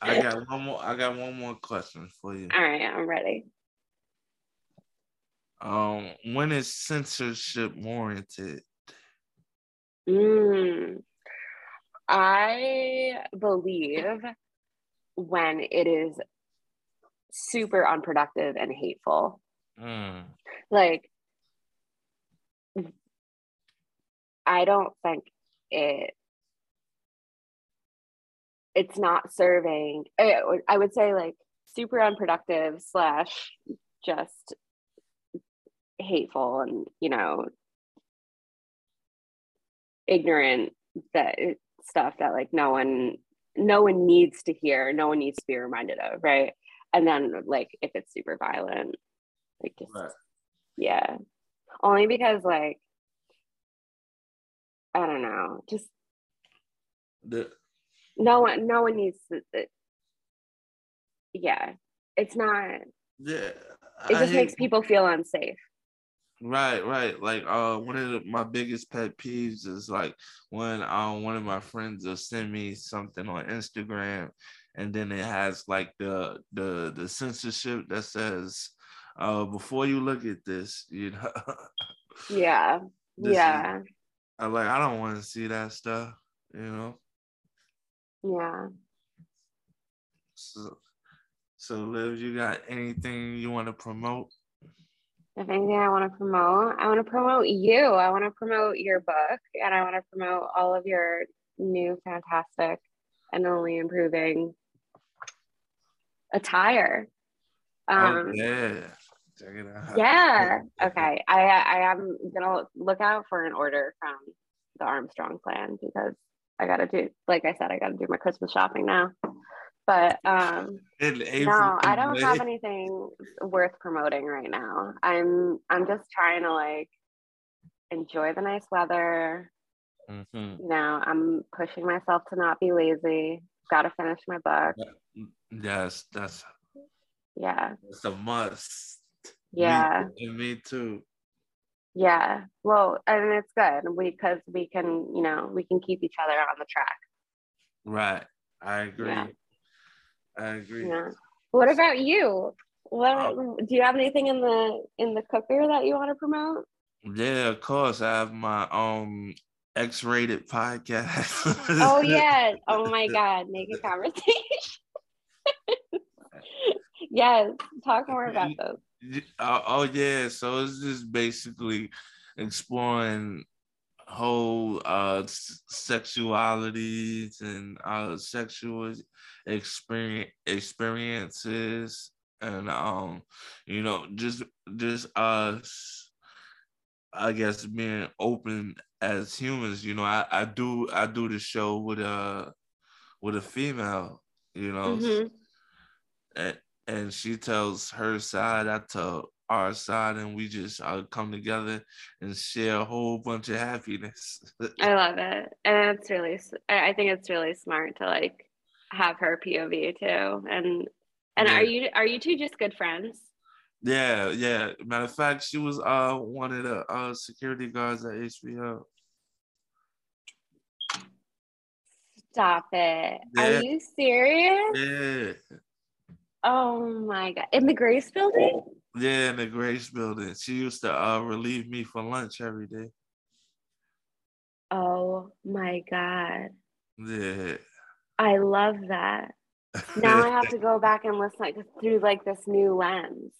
I got one more. I got one more question for you. all right i'm ready Um, when is censorship warranted? Mm. I believe when it is super unproductive and hateful. Mm. Like, I don't think it. It's not serving. I I would say like super unproductive slash just hateful and you know ignorant that stuff that like no one no one needs to hear no one needs to be reminded of right and then like if it's super violent like just Right. yeah only because like i don't know just The, no one no one needs to it- yeah it's not yeah. it just hate- makes people feel unsafe Right, right. Like uh one of the, my biggest pet peeves is like when um one of my friends will send me something on Instagram and then it has like the the the censorship that says uh before you look at this, you know. yeah This is- yeah I like I don't want to see that stuff, you know. yeah So, so Liv, you got anything you want to promote? if anything I want to promote, I want to promote you. I want to promote your book and I want to promote all of your new fantastic and only improving attire. oh Um, yeah. Check it out. yeah. Okay. I I am gonna look out for an order from the Armstrong clan because I gotta do like I said, I gotta do my Christmas shopping now. But um no, I don't have anything worth promoting right now. I'm I'm just trying to like enjoy the nice weather. Mhm. You know, I'm pushing myself to not be lazy. gotta finish my book. Yes, that's Yeah. It's a must. Yeah. Me, me too. Yeah. Well, and it's good because we can, you know, we can keep each other on the track. Right. I agree. Yeah. I agree. Yeah. What about you? What do you have anything in the in the cooker that you want to promote? Yeah, of course. I have my um X-rated podcast. Oh yeah. Oh my god, naked conversation. yes. Talk more about those. Uh, oh yeah, so it's just basically exploring whole uh sexualities and uh sexual experience experiences and um you know just just us I guess being open as humans, you know, I, I do I do the show with a with a female, you know, Mhm. and, and she tells her side, I tell our side, and we just uh, come together and share a whole bunch of happiness. I love it, and it's really, I think it's really smart to like have her POV too. And and Yeah. are you are you two just good friends? yeah, yeah. Matter of fact, she was uh one of the uh security guards at HBO. Stop it! Yeah. Are you serious? Yeah, Oh my god! In the Grace Building? yeah, in the Grace Building. She used to uh relieve me for lunch every day. Oh my god! Yeah. I love that. Now I have to go back and listen like, through like this new lens.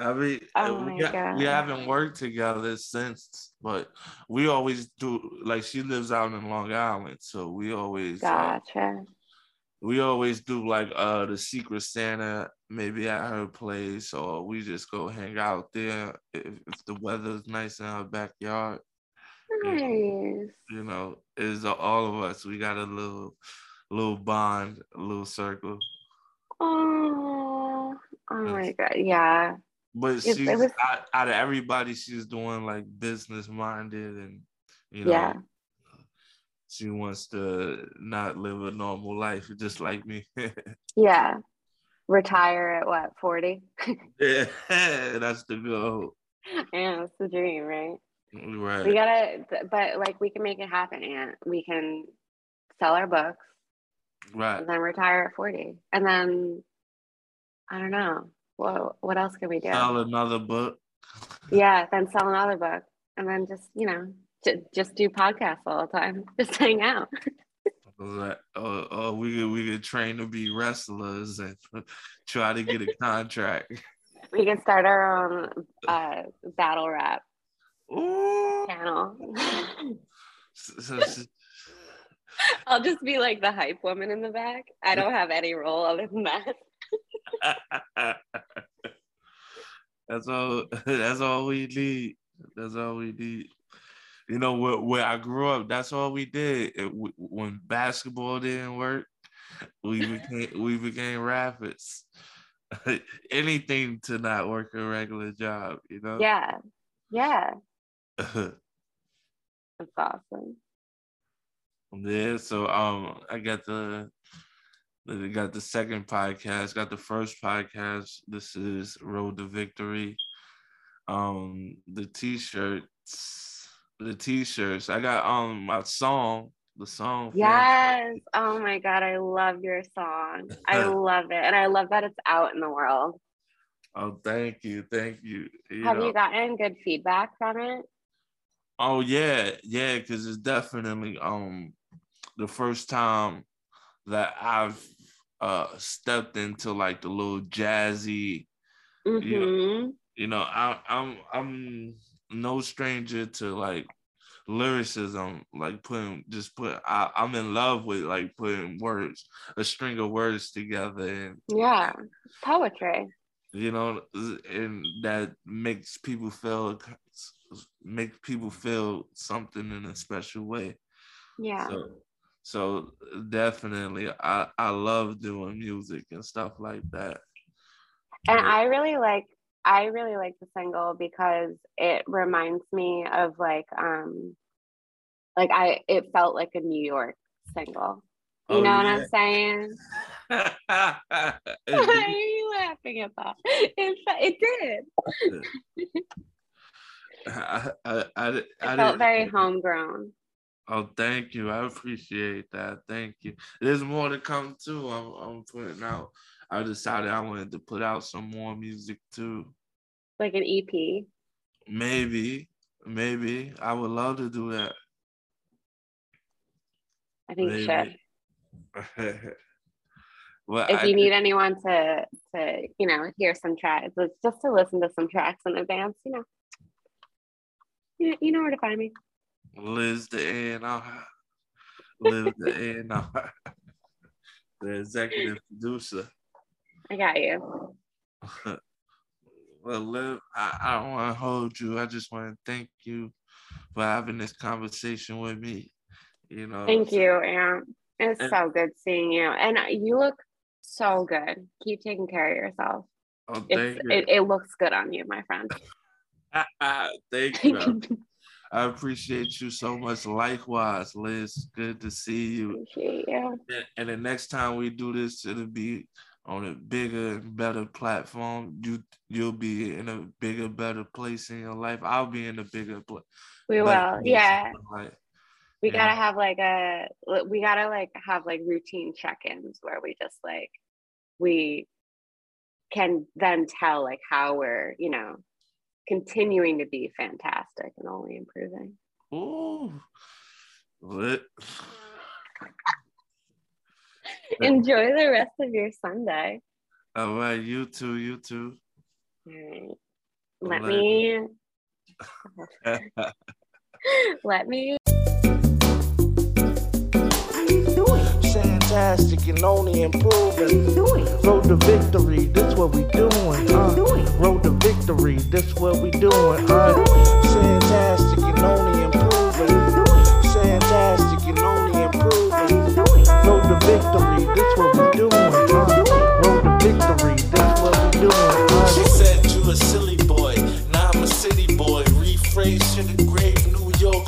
I mean, Oh we, got, we haven't worked together since, but we always do. Like she lives out in Long Island, so we always uh, Gotcha. We always do like uh the Secret Santa maybe at her place, or we just go hang out there if, if the weather's nice in her backyard. Nice. You know, is all of us. We got a little little bond, a little circle. Oh, oh my god! Yeah. But she's was- out, out of everybody, she's doing like business minded and you know Yeah. She wants to not live a normal life just like me. Yeah. Retire at what, 40? yeah, that's the goal. yeah, that's the dream, right? Right. We gotta, but like we can make it happen, Ant. We can sell our books right. and then retire at 40. And then, I don't know. What, what else can we do? Sell another book. Yeah, then sell another book. And then just, you know, j- just do podcasts all the time. Just hang out. Or, or we could we could train to be wrestlers and try to get a contract. We can start our own uh, battle rap Ooh. channel. So- so- I'll just be like the hype woman in the back. I don't have any role other than that. that's all. That's all we need. That's all we need. You know, where, where I grew up, that's all we did. It, when basketball didn't work, we became we became rappers. Anything to not work a regular job, you know. Yeah. Yeah. That's awesome. Yeah, so um, I got the, I got the second podcast. Got the first podcast. This is Road to Victory. Um, the t-shirts, the t-shirts. I got um my song, the song. Yes. Oh my God. I love your song. I love it. And I love that it's out in the world. Oh, thank you, thank you. you Have know. you gotten good feedback from it? Oh yeah, yeah, because it's definitely um the first time that I've uh stepped into like the little jazzy Mm-hmm. you know I, i'm i'm no stranger to like lyricism like putting just put I, i'm in love with like putting words a string of words together and Yeah. Poetry. you know and that makes people feel make people feel something in a special way Yeah. so so definitely i i love doing music and stuff like that And I really like I really like the single because it reminds me of like um like I it felt like a New York single. You oh, know yeah. what I'm saying? Why are you laughing at that? It, it did. I, I, I, I felt very homegrown. Oh, thank you. I appreciate that. Thank you. There's more to come too. I'm, I'm putting out. I decided I wanted to put out some more music too. Like an EP. Maybe, maybe I would love to do that. I think maybe. you should. well, if I, you need anyone to to you know hear some tracks, just to listen to some tracks in advance, you know, you, you know where to find me. Liv the A and R, Liv the A and R, the executive producer. I got you. well, Liv, I, I don't want to hold you. I just want to thank you for having this conversation with me. You know. Thank so, you, Ant. It's and, so good seeing you, and you look so good. Keep taking care of yourself. Oh, thank you. It, it looks good on you, my friend. thank you. I appreciate you so much. Likewise, Liv. Good to see you. Appreciate you. And the next time we do this, it'll be on a bigger and better platform. You you'll be in a bigger, better place in your life. I'll be in a bigger place. We will. Yeah we yeah. gotta have like a we gotta like have like routine check-ins where we just like we can then tell like how we're you know continuing to be fantastic and only improving oh what enjoy the rest of your sunday. All right you too you too. All right. let me let me fantastic and only improving. Road to victory, this what we doing. Uh, road to victory, this what we doing. Uh,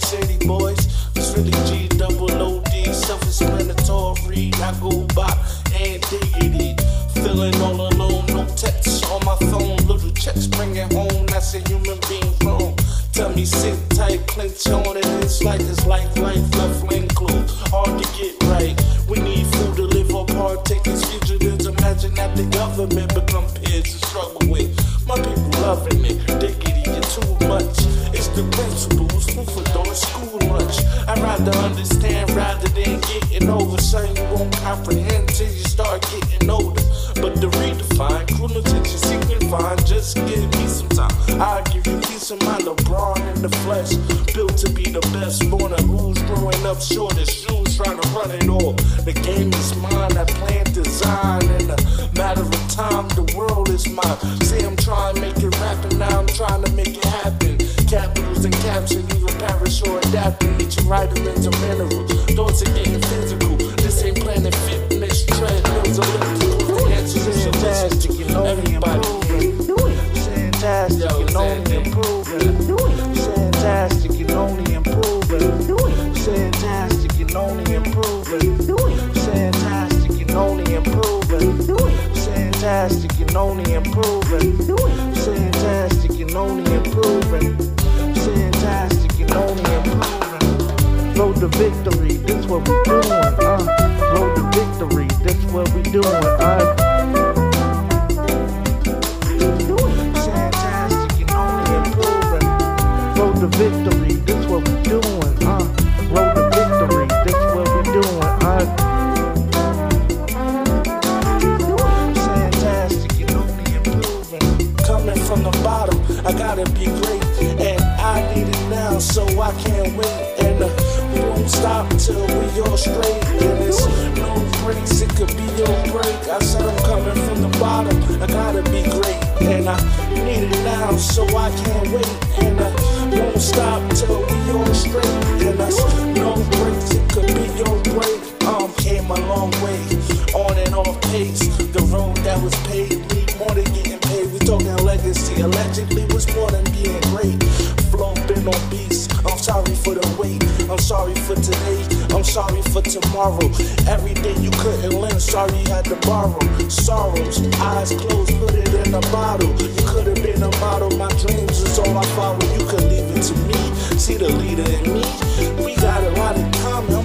City boys. It's really G double O D, self-explanatory. I go by Ant Diggity. Feeling all alone, no text on my phone. Little checks bring it home. That's a human being wrong. Tell me sit tight, clench on it. It's like it's like life left lane closed. Hard to get right. We need food to live apart. Take these fugitives. Imagine that the government become peers to struggle with. My people loving it. Diggity, you're too much. It's the principles. Food for doing school lunch. I'd rather understand rather than getting over. Something you won't comprehend till you start getting older. But to redefine, cool attention, secret fine. Just give me some time. I'll give you peace of mind. LeBron in the flesh. Built to be the best. Born a who's growing up short as shoes, trying to run it all. The game is mine. I plan design The world is. See, I'm trying to make it happen. Now I'm trying to make it happen. Capitals and caption, even perish or adapting. Each vitamins and minerals. Thoughts are getting physical. This ain't planet fitness. Treadmills elliptical. The answer is fantastic. You know everybody. Fantastic. You only improving. Fantastic. You only improving. Fantastic. You only improving. Road to victory. This what we doing. Uh, road to victory. This what we doing. Uh. Road to victory, this what we doing, can't wait. And uh, we won't stop till we all straight. And it's no grace, it could be your break. I said I'm coming from the bottom, I gotta be great, and I need it now, so I can't wait. And uh, won't stop till we on straight. And us for today, I'm sorry for tomorrow. Everything you couldn't lend, sorry you had to borrow. Sorrows, eyes closed, put it in a bottle. You could have been a model, my dreams is all I follow. You could leave it to me, see the leader in me. We got a lot in common.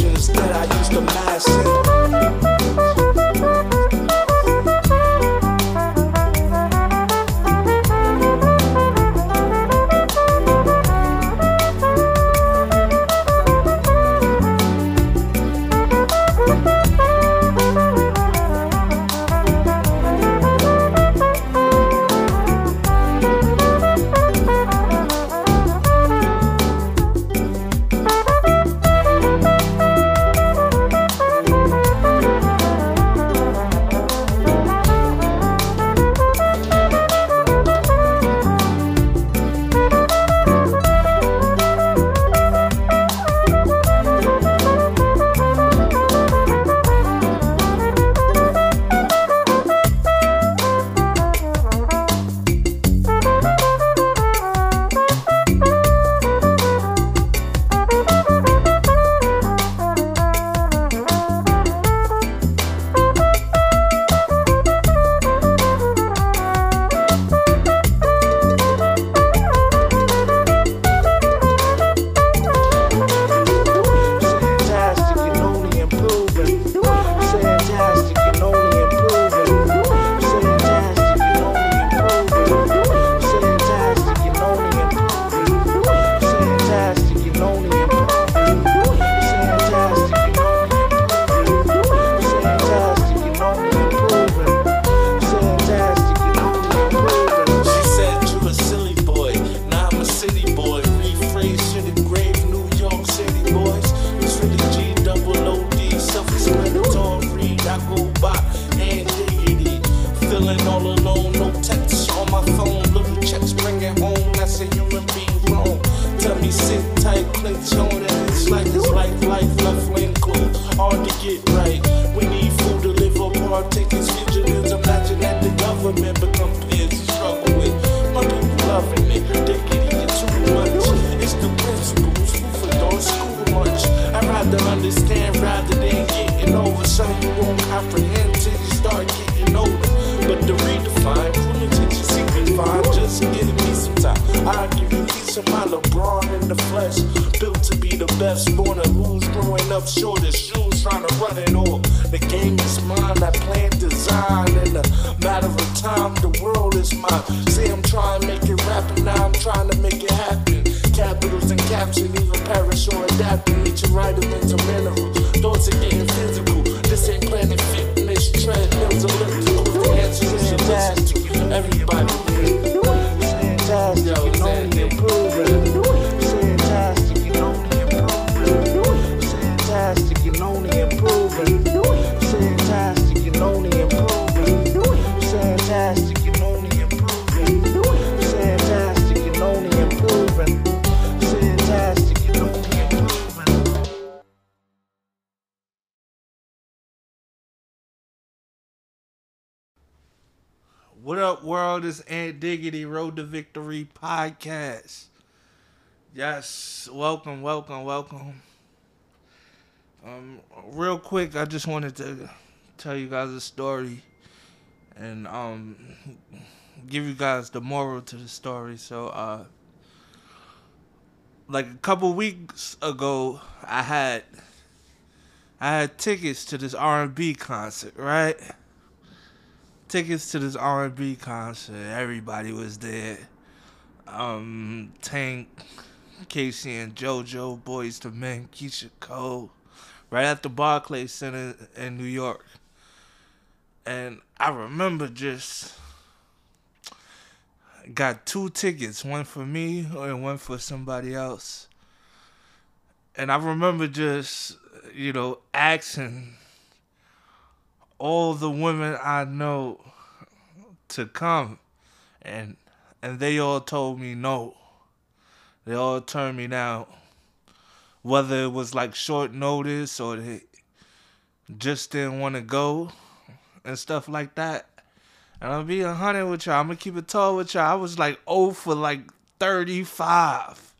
that I used to mask. world? is Ant Diggity Road to Victory podcast. Yes, welcome, welcome, welcome. Um, real quick, I just wanted to tell you guys a story, and um, give you guys the moral to the story. So, uh, like a couple weeks ago, I had I had tickets to this R and B concert, right? tickets to this R&B concert. Everybody was there. Um, Tank, K-Ci and JoJo, Boyz II Men, Keyshia Cole, right at the Barclays Center in New York. And I remember just got two tickets, one for me and one for somebody else. And I remember just, you know, asking all the women I know to come and and they all told me no. They all turned me down. Whether it was like short notice or they just didn't want to go and stuff like that. And I'll be a hundred with y'all. I'm gonna keep it tall with y'all. I was like oh for like 35.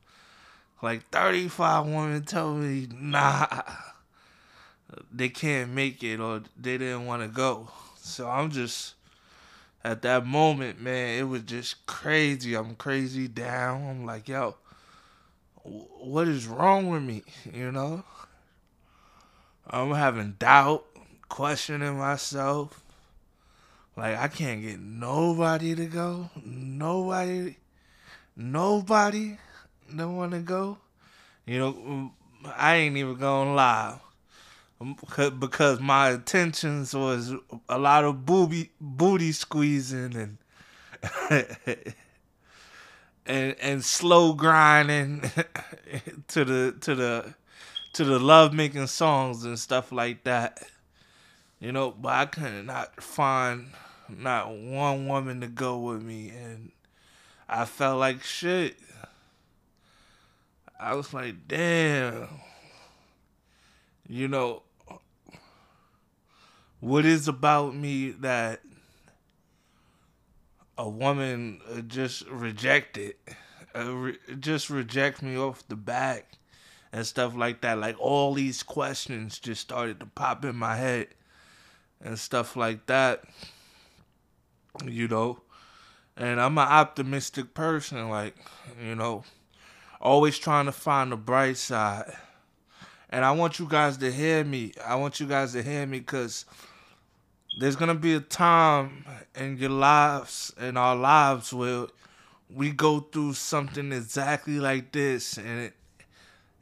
Like 35 women told me nah they can't make it or they didn't want to go. So I'm just at that moment, man, it was just crazy. I'm crazy down. I'm like, yo, what is wrong with me? You know? I'm having doubt, questioning myself. Like I can't get nobody to go. Nobody nobody don't want to go. You know, mm, I ain't even gonna lie. Because my intentions was a lot of booby booty squeezing and and and slow grinding to the to the to the love making songs and stuff like that. You know, but I could not find not one woman to go with me and I felt like shit. I was like, damn. You know, what is about me that a woman uh, just rejected, uh, just reject me off the back and stuff like that. Like all these questions just started to pop in my head and stuff like that. You know, and I'm an optimistic person, like, you know, always trying to find the bright side. And I want you guys to hear me. I want you guys to hear me because there's to be a time in your lives, in our lives, where we go through something exactly like this and it,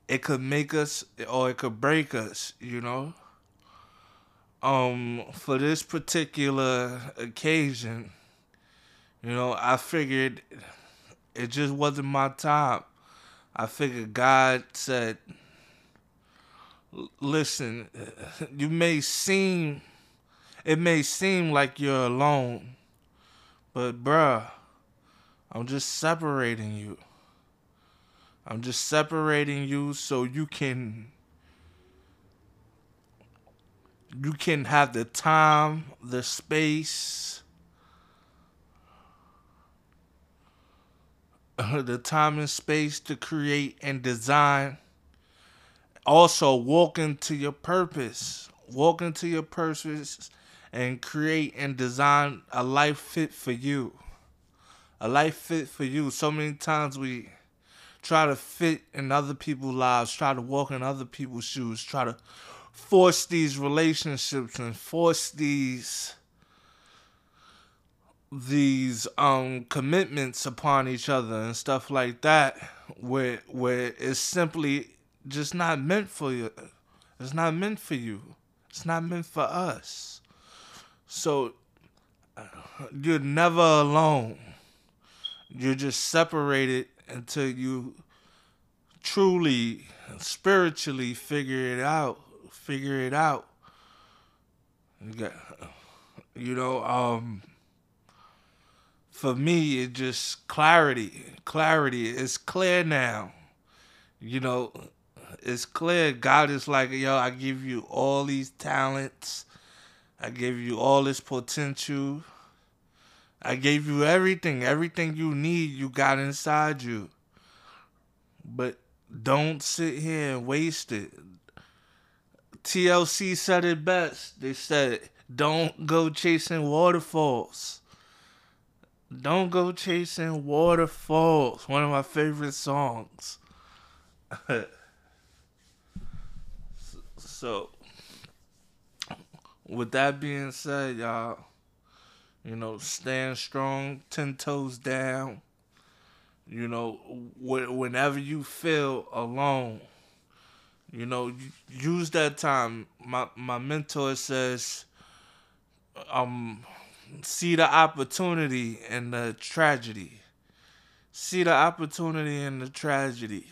it could make us or it could break us, you know? Um, for this particular occasion, you know, I figured it just wasn't my time. I figured God said, listen, you may seem, it may seem like you're alone, but bruh, I'm just separating you. I'm just separating you so you can you can have the time, the space, the time and space to create and design. Also, walk into your purpose. Walk into your purpose and create and design a life fit for you. A life fit for you. So many times we try to fit in other people's lives, try to walk in other people's shoes, try to force these relationships and force these these um commitments upon each other and stuff like that where where it's simply just not meant for you it's not meant for you it's not meant for us so you're never alone. You're just separated until you truly spiritually figure it out figure it out. You got you know um for me it's just clarity clarity. It's clear now. You know it's clear. God is like yo i give you all these talents i gave you all this potential. I gave you everything everything you need you got inside you. But don't sit here and waste it. Tlc said it best. They said don't go chasing waterfalls. Don't go chasing waterfalls. One of my favorite songs. so, with that being said, y'all, you know, stand strong, ten toes down. You know, wh- whenever you feel alone, you know, use that time. My my mentor says, um see the opportunity in the tragedy. See the opportunity in the tragedy.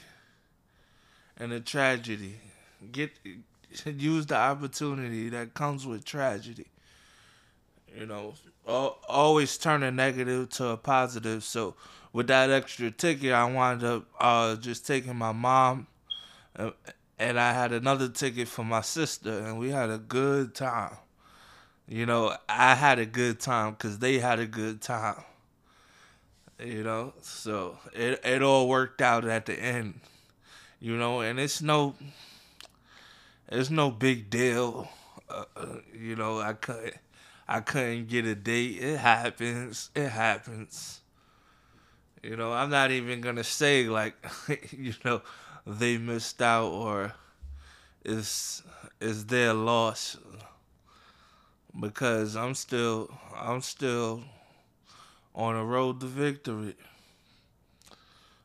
And the tragedy. Get use the opportunity that comes with tragedy. You know, always turn a negative to a positive. So with that extra ticket, I wound up uh, just taking my mom and I had another ticket for my sister, and we had a good time. You know, I had a good time because they had a good time. You know, so it it all worked out at the end. You know, and it's no, it's no big deal. Uh, uh, you know, I couldn't, I couldn't get a date. It happens. It happens. You know, I'm not even gonna say like, you know, they missed out or is is their loss because I'm still I'm still on a road to victory.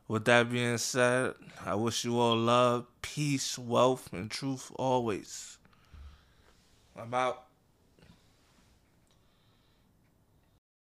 With that being said, I wish you all love, peace, wealth, and truth always. I'm out.